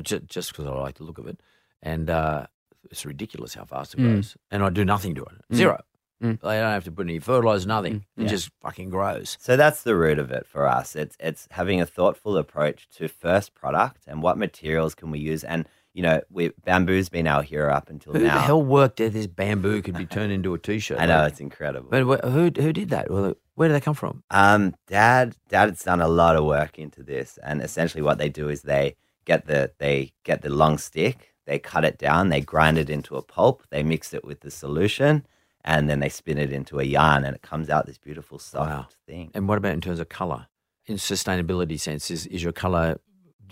just just because I like the look of it, and uh, it's ridiculous how fast it Mm. grows, and I do nothing to it, Mm. zero. Mm. They don't have to put any fertilizer, nothing. Mm. It Yeah. just fucking grows. So that's the root of it for us. It's it's having a thoughtful approach to first product and what materials can we use. And you know, we bamboo's been our hero up until Who now. the hell worked that this bamboo could be turned into a t-shirt? I know Like, it's incredible. but who who did that? Well, Where did they come from? Um, Dad, Dad's done a lot of work into this, and essentially what they do is they get the they get the long stick, they cut it down, they grind it into a pulp, they mix it with the solution, and then they spin it into a yarn, and it comes out this beautiful soft Wow. thing. And what about in terms of color? In sustainability sense, is is your color?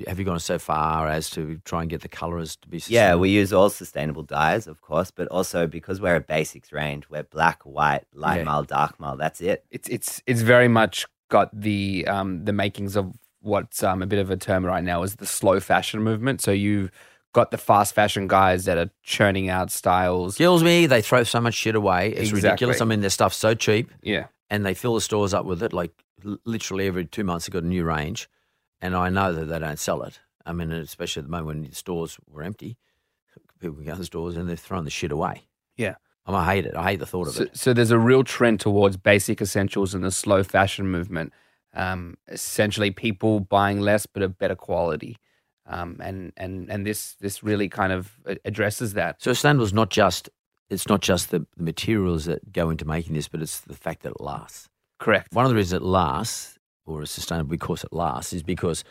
Have you gone so far as to try and get the colors to be? Yeah, we use all sustainable dyes, of course, but also because we're a basics range, we're black, white, light Yeah. mild, dark mild. That's it. it's it's it's very much got the um the makings of what's um a bit of a term right now is the slow fashion movement. So you've got the fast fashion guys that are churning out styles. kills me. They throw so much shit away. It's ridiculous. I mean, their stuff's so cheap, Yeah. and they fill the stores up with it. Like literally every two months, they've got a new range, and I know that they don't sell it. I mean, especially at the moment when the stores were empty, people can go to the stores and they're throwing the shit away. Yeah. I'm, I hate it. I hate the thought of So, it. so there's a real trend towards basic essentials and the slow fashion movement. Um, essentially, people buying less but of better quality, um, and and and this this really kind of addresses that. So is not just it's not just the, the materials that go into making this, but it's the fact that it lasts. Correct. One of the reasons it lasts, or is sustainable because it lasts, is because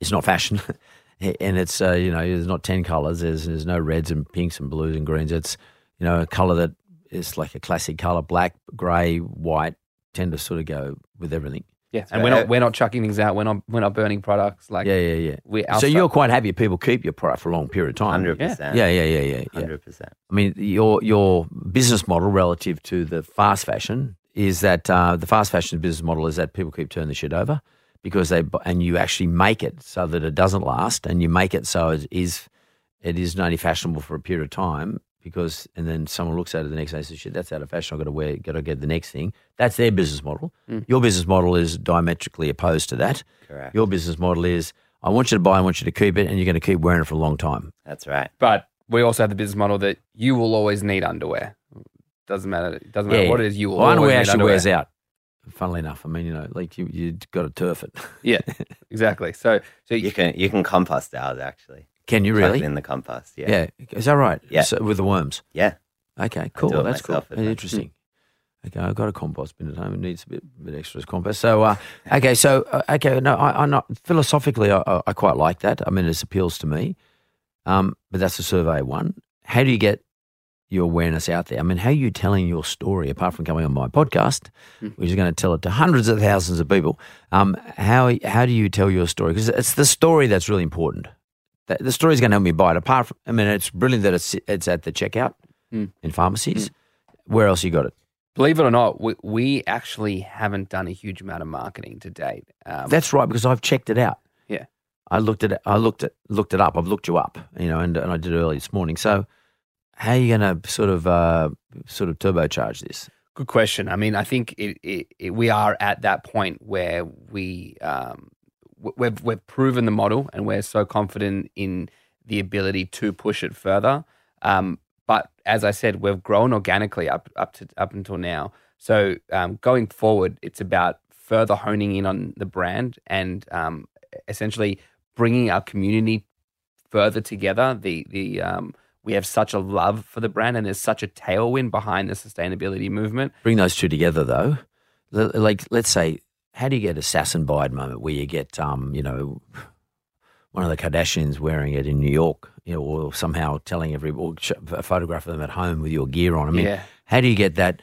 it's not fashion, *laughs* and it's uh, you know there's not ten colors. There's there's no reds and pinks and blues and greens. It's you know a color that is like a classic color: black, grey, white. Tend to sort of go with everything. Yeah, and we're not we're not chucking things out. We're not we're not burning products. Like yeah, yeah, yeah. we. so stuff- you're quite happy people keep your product for a long period of time. Hundred percent. Yeah, yeah, yeah, yeah. yeah. Hundred percent. I mean, your your business model relative to the fast fashion is that uh, the fast fashion business model is that people keep turning the shit over because they and you actually make it so that it doesn't last, and you make it so it is it is only fashionable for a period of time because and then someone looks at it the next day and says, "Shit, that's out of fashion. I've got to wear, got to get the next thing." That's their business model. Your business model is diametrically opposed to that. Correct. Your business model is, I want you to buy, I want you to keep it, and you're going to keep wearing it for a long time. That's right. But we also have the business model that you will always need underwear. Doesn't matter. It doesn't matter what it is. You will Well, always underwear need actually underwear. wears out. Funnily enough, I mean, you know, like you you got to turf it. *laughs* Yeah, exactly. So so You can you can compost ours actually. Can you Chuck really? in the compost. Yeah. Yeah. Is that right? Yeah. So, with the worms. Yeah. Okay. Cool. do it That's cool. myself at home. Interesting. *laughs* Okay, I've got a compost bin at home. It needs a bit, bit extra as compost. So, uh, *laughs* okay, so uh, okay, no, I, I'm not philosophically. I, I- I quite like that. I mean, it appeals to me. Um, but that's a survey one. How do you get your awareness out there. I mean, how are you telling your story apart from coming on my podcast, Hmm. which is going to tell it to hundreds of thousands of people? Um, how how do you tell your story? Because it's the story that's really important. The, the story is going to help me buy it. Apart from, I mean, it's brilliant that it's it's at the checkout Hmm. in pharmacies. Where else you got it? Believe it or not, we, we actually haven't done a huge amount of marketing to date. Um, That's right, because I've checked it out. Yeah. I looked at it. I looked at looked it up. I've looked you up, you know, and, and I did it early this morning. So, how are you going to sort of uh, sort of turbocharge this? Good question. I mean, I think it, it, it, we are at that point where we um, we've we've proven the model and we're so confident in the ability to push it further. Um, but as I said, we've grown organically up up to up until now. So um, going forward, it's about further honing in on the brand and um, essentially bringing our community further together. The the um, we have such a love for the brand, and there's such a tailwind behind the sustainability movement. Bring those two together, though. L- Like, let's say, how do you get a sass and bide moment where you get, um, you know, one of the Kardashians wearing it in New York, you know, or somehow telling every or a photograph of them at home with your gear on? I mean, Yeah. how do you get that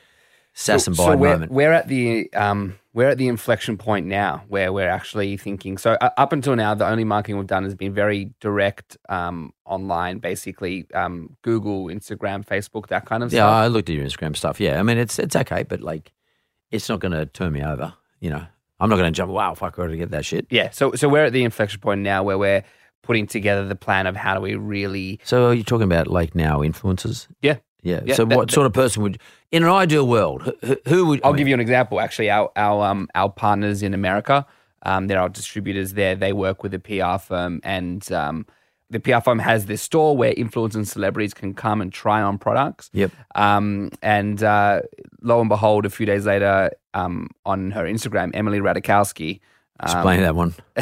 sass and bide we're, moment? we're at the um, we're at the inflection point now where we're actually thinking. So uh, up until now, the only marketing we've done has been very direct um, online, basically um, Google, Instagram, Facebook, that kind of Yeah, stuff. Yeah, I looked at your Instagram stuff. Yeah, I mean, it's it's okay, but like, it's not going to turn me over. You know, I'm not going to jump. Wow, fuck, I got to get that shit. Yeah, so so we're at the inflection point now where we're putting together the plan of how do we really So, are you talking about like now influencers? yeah. Yeah. Yeah, so, that- what that- sort of person would, in an ideal world, who, who would? I'll give you an example. Actually, our our um, our partners in America, um, they're our distributors there. They work with a PR firm, and um, the PR firm has this store where influencers and celebrities can come and try on products. Yep. Um, and uh, lo and behold, a few days later, um, on her Instagram, Emily Ratajkowski. Explain that one. *laughs*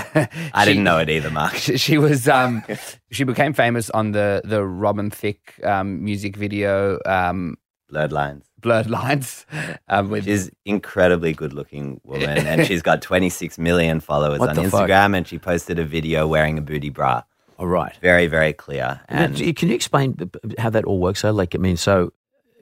I didn't know it either, Mark. She, *laughs* she was um, *laughs* she became famous on the the Robin Thicke um, music video um, Blurred lines. "Blurred Lines." Um, with She's incredibly good looking woman and she's got 26 million followers What on the fuck? Instagram and she posted a video wearing a Boody bra. All right. Very, very clear. And can you explain how that all works? So, like, I mean, so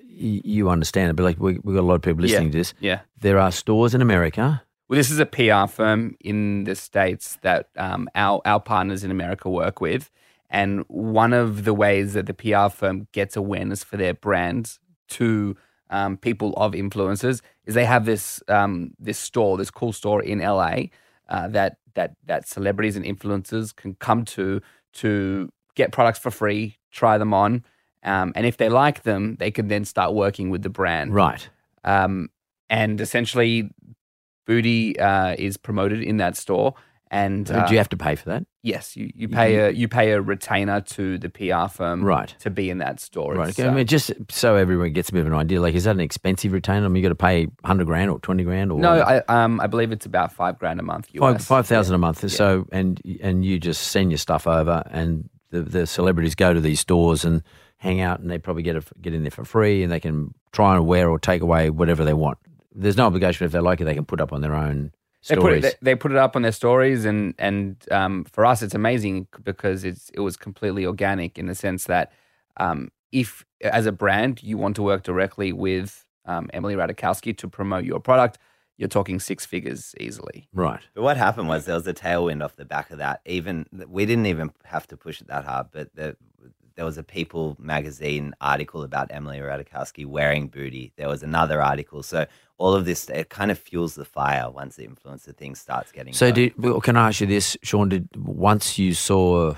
you understand it, but like, we, we've got a lot of people listening to this. yeah. There are stores in America. Well, this is a PR firm in the states that um, our our partners in America work with, and one of the ways that the PR firm gets awareness for their brands to um, people of influencers is they have this um, this store, this cool store in LA uh, that that that celebrities and influencers can come to to get products for free, try them on, um, and if they like them, they can then start working with the brand. Right. Um, and essentially, Boody uh, is promoted in that store. And uh, Do you have to pay for that? yes, you, you pay a you pay a retainer to the PR firm Right. to be in that store. Right. It's. I uh, mean, just so everyone gets a bit of an idea, like, is that an expensive retainer? I mean, you got to pay hundred grand or twenty grand or no, I um I believe it's about five grand a month. five US. five thousand a month. So, and and you just send your stuff over, and the the celebrities go to these stores and hang out, and they probably get it, get in there for free, and they can try and wear or take away whatever they want. There's no obligation if they like it; they can put up on their own They put stories. it they, they put it up on their stories, and and um, for us it's amazing because it's it was completely organic in the sense that um, if as a brand you want to work directly with um, Emily Ratajkowski to promote your product, you're talking six figures easily. right. But what happened was there was a tailwind off the back of that. Even we didn't even have to push it that hard, but the, there was a People magazine article about Emily Ratajkowski wearing Boody. There was another article. So all of this it kind of fuels the fire once the influencer thing starts getting. So, did, well, can I ask you this, Shaun? Did once you saw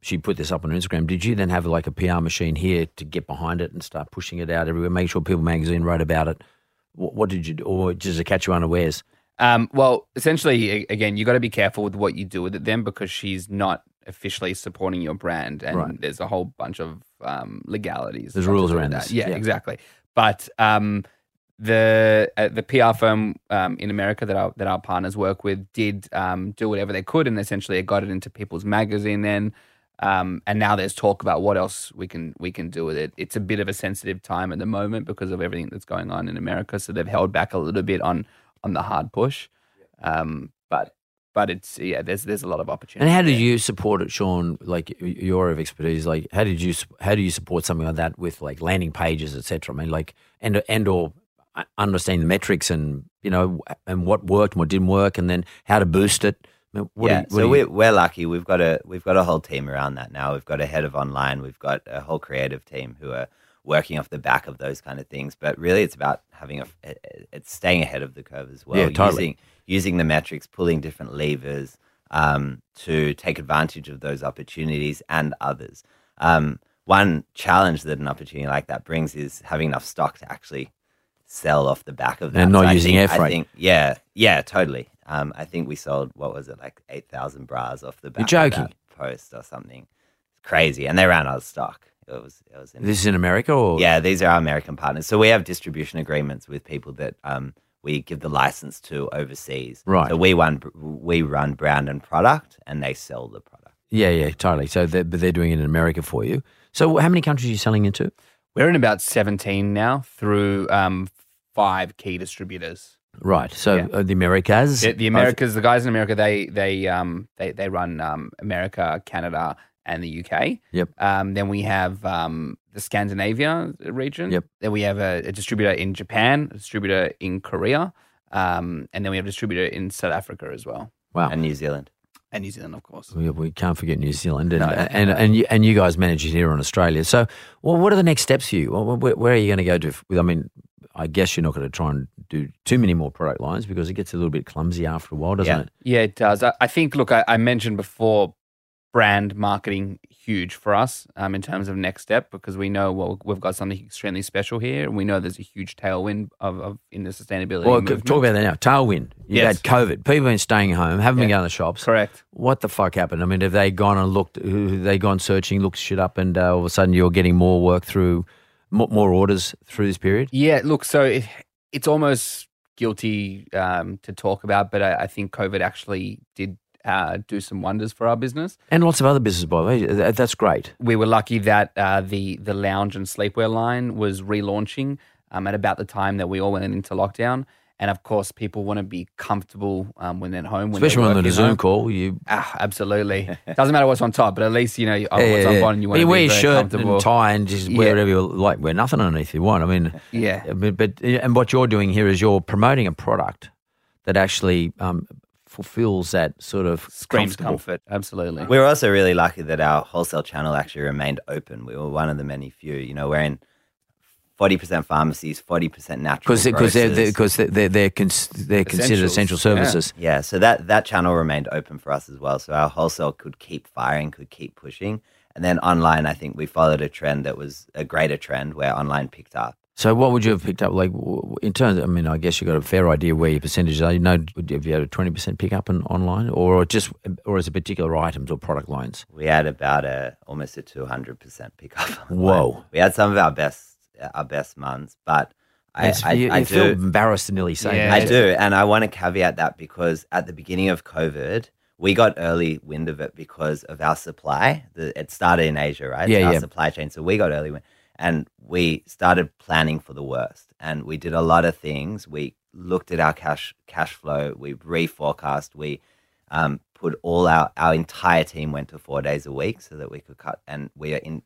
she put this up on Instagram, did you then have like a PR machine here to get behind it and start pushing it out everywhere, make sure People Magazine wrote about it? What, what did you do, or just to catch you unawares? Um, well, essentially, again, you got to be careful with what you do with it then because she's not officially supporting your brand, and Right. there's a whole bunch of um, legalities. There's rules to do with around that. Yeah, yeah. exactly. But um, the uh, the PR firm um, in America that our that our partners work with did um, do whatever they could, and essentially it got it into People's Magazine then. Um, and now there's talk about what else we can we can do with it. It's a bit of a sensitive time at the moment because of everything that's going on in America, so they've held back a little bit on on the hard push. Um, but but it's yeah, there's there's a lot of opportunity. And how did you support it, Shaun? Like your area of expertise, like how did you how do you support something like that with like landing pages, etc. I mean, like and and or uh, understanding the metrics and you know and what worked and what didn't work, and then how to boost it. I mean, yeah, you- so we're, we're lucky. We've got a we've got a whole team around that now. We've got a head of online. We've got a whole creative team who are working off the back of those kind of things. But really, it's about having a it's staying ahead of the curve as well. Yeah, totally. Using using the metrics, pulling different levers um, to take advantage of those opportunities and others. Um, one challenge that an opportunity like that brings is having enough stock to actually sell off the back of that. And not I using think- air I freight. think- yeah, yeah, totally. Um, I think we sold what was it like eight thousand bras off the back. You're of joking. that post or something. It's crazy, and they ran out of stock. It was it was. this is in America or yeah, these are our American partners. So we have distribution agreements with people that um, we give the license to overseas. Right. So we run we run brand and product, and they sell the product. yeah, yeah, totally. So they're, but they're doing it in America for you. So how many countries are you selling into? We're in about 17 now through um, five key distributors. Right. So Yeah. uh, the Americas, The, the Americas, the guys in America, they they um they they run um, America, Canada, and the UK. Yep. Um, then we have um, the Scandinavia region. Yep. Then we have a, a distributor in Japan, a distributor in Korea, um, and then we have a distributor in South Africa as well, wow. And New Zealand. and New Zealand, of course. We, we can't forget New Zealand, and No. and and you, and you guys manage it here in Australia. So, well, what are the next steps for you? Well, where, where are you going to go to? I mean, I guess you're not going to try and do too many more product lines because it gets a little bit clumsy after a while, doesn't Yeah. it? Yeah, it does. I, I think. Look, I, I mentioned before, brand marketing huge for us um, in terms of next step because we know well we've got something extremely special here, and we know there's a huge tailwind of, of in the sustainability. Well, movement. talk about that now. Tailwind. You Yes. had COVID. People have been staying home, haven't been Yeah. going to the shops. Correct. What the fuck happened? I mean, have they gone and looked? Have they gone searching, looked shit up, and uh, all of a sudden you're getting more work through, more, more orders through this period? Yeah, look, so it, it's almost guilty um, to talk about, but I, I think COVID actually did uh, do some wonders for our business. And lots of other businesses, by the way. That's great. We were lucky that uh, the the lounge and sleepwear line was relaunching um, at about the time that we all went into lockdown. And of course, people want to be comfortable um, when they're at home. When Especially they're when on a Zoom home. call, you Ah, absolutely. Doesn't matter what's on top, but at least you know you- oh, Yeah, what's yeah, on. You want to wear be your shirt and tie and just wear Yeah. whatever you like. Wear nothing underneath you want. I mean, Yeah. but, but and what you're doing here is you're promoting a product that actually um, fulfills that sort of Screams comfort. Absolutely. We were also really lucky that our wholesale channel actually remained open. We were one of the many few. You know, we're in forty percent pharmacies, forty percent natural because because they're grocers. because they're they're, they're, cons- they're considered essential Essentials, yeah. services. Yeah, so that that channel remained open for us as well. So our wholesale could keep firing, could keep pushing, and then online, I think we followed a trend that was a greater trend where online picked up. So what would you have picked up? Like in terms, of, I mean, I guess you got a fair idea where your percentages are. You know, would- have you had a twenty percent pickup in online, or just or as it particular items or product lines? We had about a almost a two hundred percent pickup. Whoa. We had some of our best our best months, but I, I, you, I you do. feel embarrassed to nearly say Yeah. that. I do, and I want to caveat that because at the beginning of COVID, we got early wind of it because of our supply. The, it started in Asia, right? Yeah, our yeah. supply chain. So we got early wind, and we started planning for the worst. And we did a lot of things. We looked at our cash cash flow. We reforecast. We um, put all our our entire team went to four days a week so that we could cut. And we are in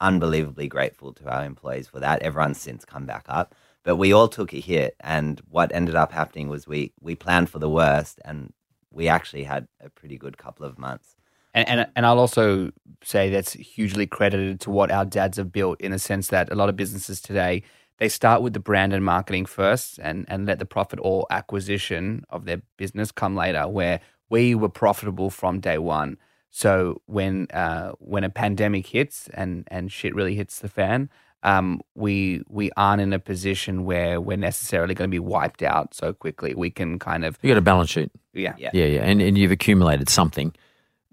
unbelievably grateful to our employees for that. Everyone's since come back up but we all took a hit and what ended up happening was we we planned for the worst and we actually had a pretty good couple of months And, and and I'll also say that's hugely credited to what our dads have built in the sense that a lot of businesses today they start with the brand and marketing first and and let the profit or acquisition of their business come later where we were profitable from day one. So when uh, when a pandemic hits and and shit really hits the fan um, we we aren't in a position where we're necessarily going to be wiped out so quickly. We can kind of You got a balance sheet. yeah. Yeah, Yeah, yeah, and and you've accumulated something.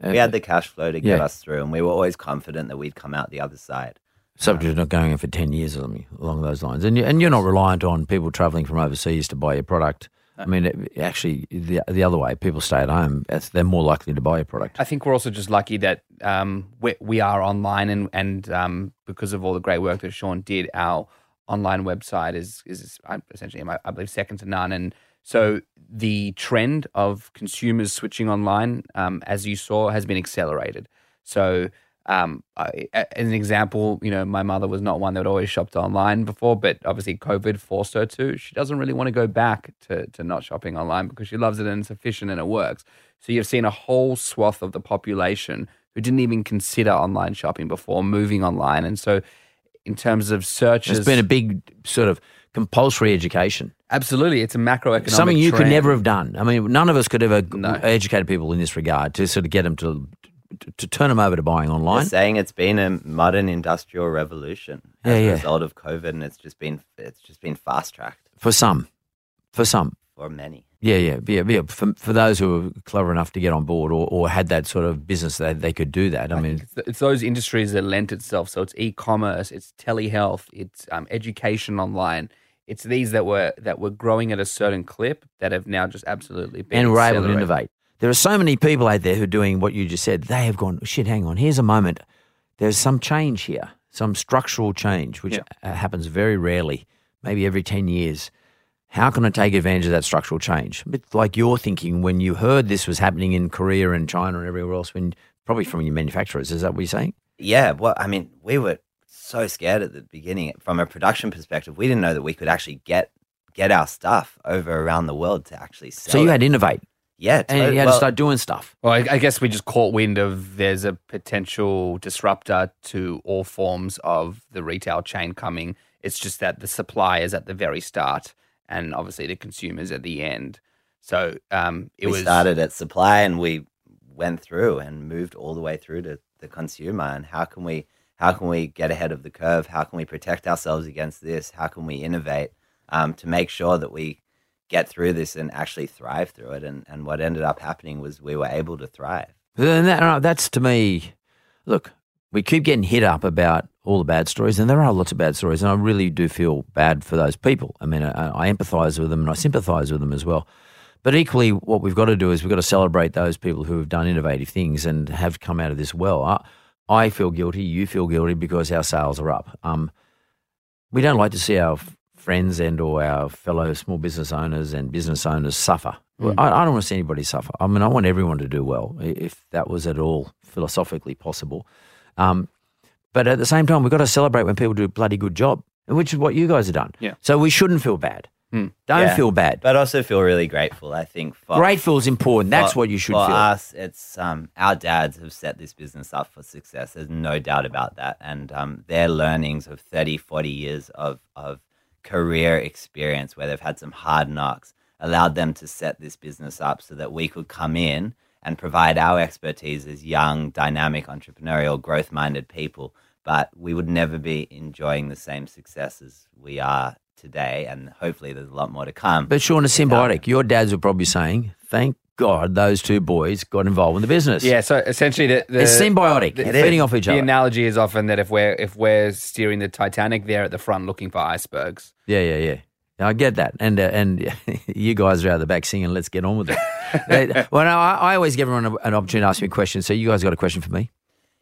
We had the cash flow to get Yeah. us through and we were always confident that we'd come out the other side subject to not going in for ten years or something along those lines. And you, and you're not reliant on people travelling from overseas to buy your product. I mean, it, actually, the the other way, people stay at home. They're more likely to buy your product. I think we're also just lucky that um, we, we are online and and um, because of all the great work that Shaun did, our online website is is uh, essentially I I believe second to none. And So the trend of consumers switching online, um, as you saw, has been accelerated. So um, I, as an example, you know, my mother was not one that always shopped online before, but obviously COVID forced her to. She doesn't really want to go back to, to not shopping online because she loves it and it's efficient and it works. So you've seen a whole swath of the population who didn't even consider online shopping before moving online. And so, in terms of searches, there's been a big sort of compulsory education. absolutely, it's a macroeconomic Something you could never have done. I mean, none of us could ever No. educated people in this regard to sort of get them to to, to turn them over to buying They're online. saying it's been a modern industrial revolution as Yeah, a result of COVID, and it's just been it's just been fast tracked For some, for some, for many. yeah, yeah, yeah, yeah. For, for those who were clever enough to get on board or, or had that sort of business that they could do that. I mean, It's, it's those industries that lent itself. So it's e-commerce, it's telehealth, it's um, education online. It's these that were that were growing at a certain clip that have now just absolutely been and we're able to innovate. There are so many people out there who are doing what you just said. They have gone, shit, hang on, here's a moment. There's some change here, some structural change, which Yeah. uh, happens very rarely, maybe every 10 years. How can I take advantage of that structural change? A bit like you're thinking when you heard this was happening in Korea and China and everywhere else, when probably from your manufacturers. Is that what you're saying? Yeah, well, I mean, we were so scared at the beginning from a production perspective. We didn't know that we could actually get get our stuff over around the world to actually sell. So you it. had to innovate yeah, and you had well, to start doing stuff. Well, I, I guess we just caught wind of there's a potential disruptor to all forms of the retail chain coming. It's just that the supply is at the very start, and obviously the consumers at the end. So um, it we was started at supply and we went through and moved all the way through to the consumer and how can we how can we get ahead of the curve how can we protect ourselves against this how can we innovate um, to make sure that we get through this and actually thrive through it and, and what ended up happening was we were able to thrive And that, uh, that's to me, look, we keep getting hit up about all the bad stories, and there are lots of bad stories, and I really do feel bad for those people. I mean, I, I empathise with them and I sympathise with them as well. But equally, what we've got to do is we've got to celebrate those people who have done innovative things and have come out of this well. I, I feel guilty, you feel guilty because our sales are up. Um, we don't like to see our f- friends and or our fellow small business owners and business owners suffer. Well, I, I don't want to see anybody suffer. I mean, I want everyone to do well, if that was at all philosophically possible. Um, but at the same time, we've got to celebrate when people do a bloody good job, which is what you guys have done. Yeah. So we shouldn't feel bad. Hmm. Don't Yeah. feel bad. but also feel really grateful i think for Grateful is important. That's for- what you should feel. for feel. us, it's um, our dads have set this business up for success. There's no doubt about that. And um, their learnings of 30, 40 years of, of career experience where they've had some hard knocks allowed them to set this business up so that we could come in and provide our expertise as young, dynamic, entrepreneurial, growth minded people. But we would never be enjoying the same success as we are today. And hopefully, there's a lot more to come. But Shaun, it's symbiotic. Your dads were probably saying, "Thank God those two boys got involved in the business." Yeah, so essentially, the, the it's symbiotic. the- They're feeding off each the other. The analogy is often that if we're if we're steering the Titanic, they're at the front looking for icebergs. Yeah, yeah, yeah. I get that, and uh, and *laughs* you guys are out the back singing. Let's get on with it. *laughs* They- well, no, I, I always give everyone an opportunity to ask me a question. So you guys got a question for me?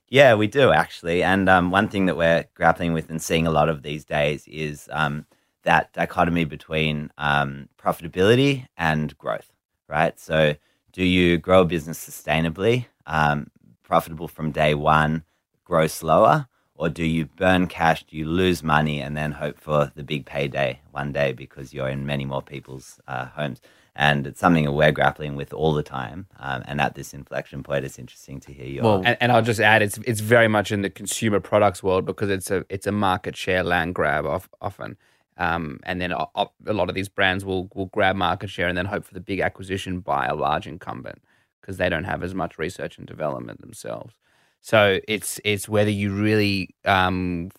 Yeah, we do actually. And um, one thing that we're grappling with and seeing a lot of these days is um, that dichotomy between um, profitability and growth, right? So, do you grow a business sustainably, um, profitable from day one, grow slower? Or do you burn cash, do you lose money, and then hope for the big payday one day because you're in many more people's uh, homes? And it's something that we're grappling with all the time. Um, and at this inflection point, it's interesting to hear your Well, And, and I'll just add, it's it's very much in the consumer products world because it's a it's a market share land grab of, often, um, and then a, a lot of these brands will will grab market share and then hope for the big acquisition by a large incumbent because they don't have as much research and development themselves. So it's it's whether you really um,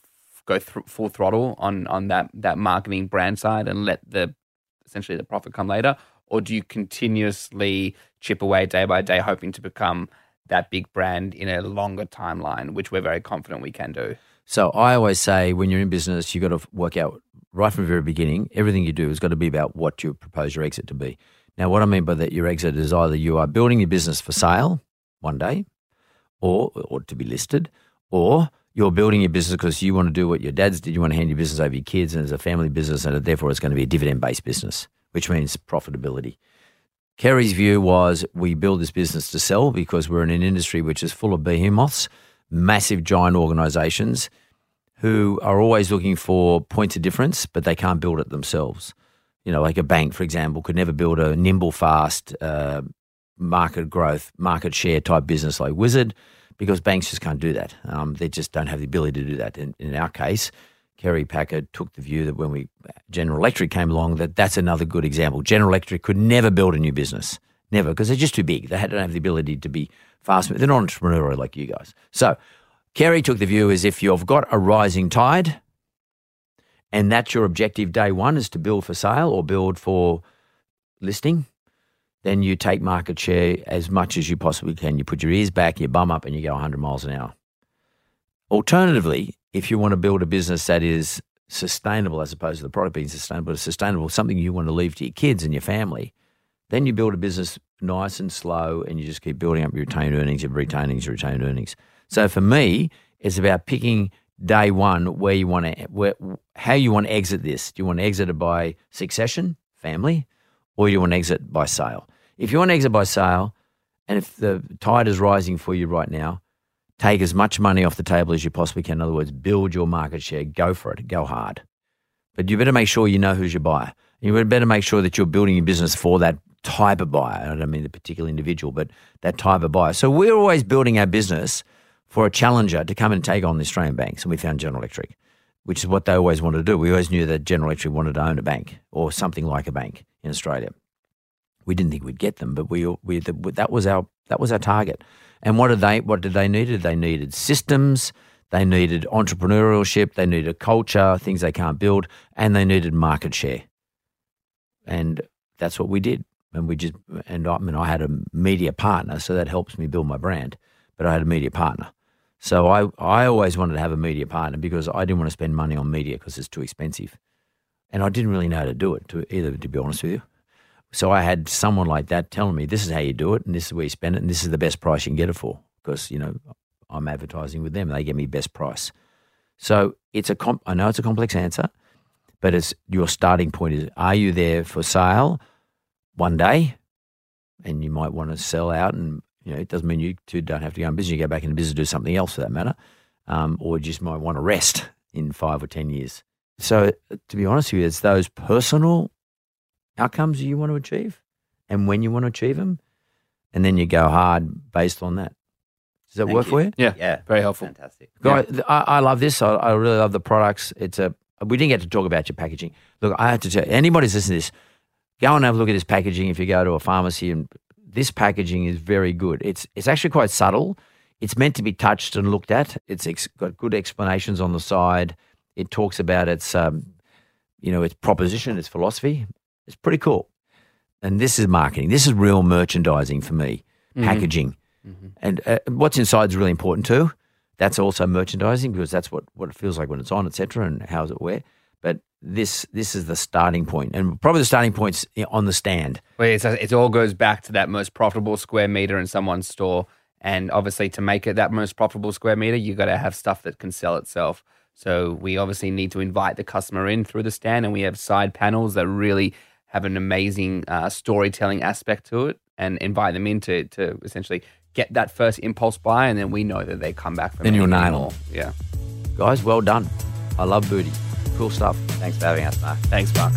go thr full throttle on on that that marketing brand side and let the essentially the profit come later, or do you continuously chip away day by day, hoping to become that big brand in a longer timeline, which we're very confident we can do. So I always say when you're in business, you've got to work out right from the very beginning. Everything you do has got to be about what you propose your exit to be. Now, what I mean by that, your exit is either you are building your business for sale one day, or or to be listed, or you're building your business because you want to do what your dads did. You want to hand your business over to your kids, and it's a family business, and therefore it's going to be a dividend based business. which means profitability. Kerry's view was we build this business to sell because we're in an industry which is full of behemoths, massive giant organizations who are always looking for points of difference, but they can't build it themselves. You know, like a bank, for example, could never build a nimble, fast uh, market growth, market share type business like Wizard because banks just can't do that. Um, they just don't have the ability to do that. In, in our case, Kerry Packer took the view that when we General Electric came along, that that's another good example. General Electric could never build a new business, never, because they're just too big. They don't have the ability to be fast. They're not entrepreneurial like you guys. So Kerry took the view as if you've got a rising tide, and that's your objective day one is to build for sale or build for listing, then you take market share as much as you possibly can. You put your ears back, you bum up, and you go 100 miles an hour. Alternatively, if you want to build a business that is sustainable as opposed to the product being sustainable, sustainable, something you want to leave to your kids and your family, then you build a business nice and slow and you just keep building up your retained earnings, your retained earnings, your retained earnings. So for me, it's about picking day one where you want to, where, how you want to exit this. Do you want to exit it by succession, family, or do you want to exit by sale? If you want to exit by sale, and if the tide is rising for you right now, take as much money off the table as you possibly can. In other words, build your market share, go for it, go hard. But you better make sure you know who's your buyer. You better make sure that you're building your business for that type of buyer. I don't mean the particular individual, but that type of buyer. So we're always building our business for a challenger to come and take on the Australian banks. And we found General Electric, which is what they always wanted to do. We always knew that General Electric wanted to own a bank or something like a bank in Australia. We didn't think we'd get them, but we, we that was our that was our target. And what did they what did they needed? They needed systems, they needed entrepreneurship, they needed culture, things they can't build, and they needed market share. And that's what we did. And we just and I mean I had a media partner, so that helps me build my brand. But I had a media partner. So I, I always wanted to have a media partner because I didn't want to spend money on media because it's too expensive. And I didn't really know how to do it to either, to be honest with you. So I had someone like that telling me, this is how you do it, and this is where you spend it, and this is the best price you can get it for. Because, you know, I'm advertising with them, they give me best price. So it's a comp- I know it's a complex answer, but it's your starting point is are you there for sale one day? And you might want to sell out, and you know it doesn't mean you two don't have to go in business. You go back into business, do something else for that matter, um, or you just might want to rest in five or ten years. So to be honest with you, it's those personal outcomes you want to achieve and when you want to achieve them. And then you go hard based on that. Does that Thank work you. for you? Yeah, Yeah, very helpful. Fantastic. Guy, I, I love this. I, I really love the products. It's a. We didn't get to talk about your packaging. Look, I have to tell you, anybody's listening to this, go and have a look at this packaging. If you go to a pharmacy, and this packaging is very good. It's it's actually quite subtle. It's meant to be touched and looked at. It's ex- got good explanations on the side. It talks about its, um, you know, its proposition, its philosophy. It's pretty cool. And this is marketing. This is real merchandising for me. Packaging. And uh, what's inside is really important too. That's also merchandising because that's what, what it feels like when it's on, etc. And how's it wear. But this this is the starting point, and probably the starting point's on the stand. Well, it's, it all goes back to that most profitable square meter in someone's store. And obviously, to make it that most profitable square meter, you got to have stuff that can sell itself. So we obviously need to invite the customer in through the stand, and we have side panels that really have an amazing uh, storytelling aspect to it, and invite them in to, to essentially get that first impulse buy, and then we know that they come back for Then you'll nail. Yeah. Guys, well done. I love Boody. Cool stuff. Thanks for having us, Mark. Thanks, Mark.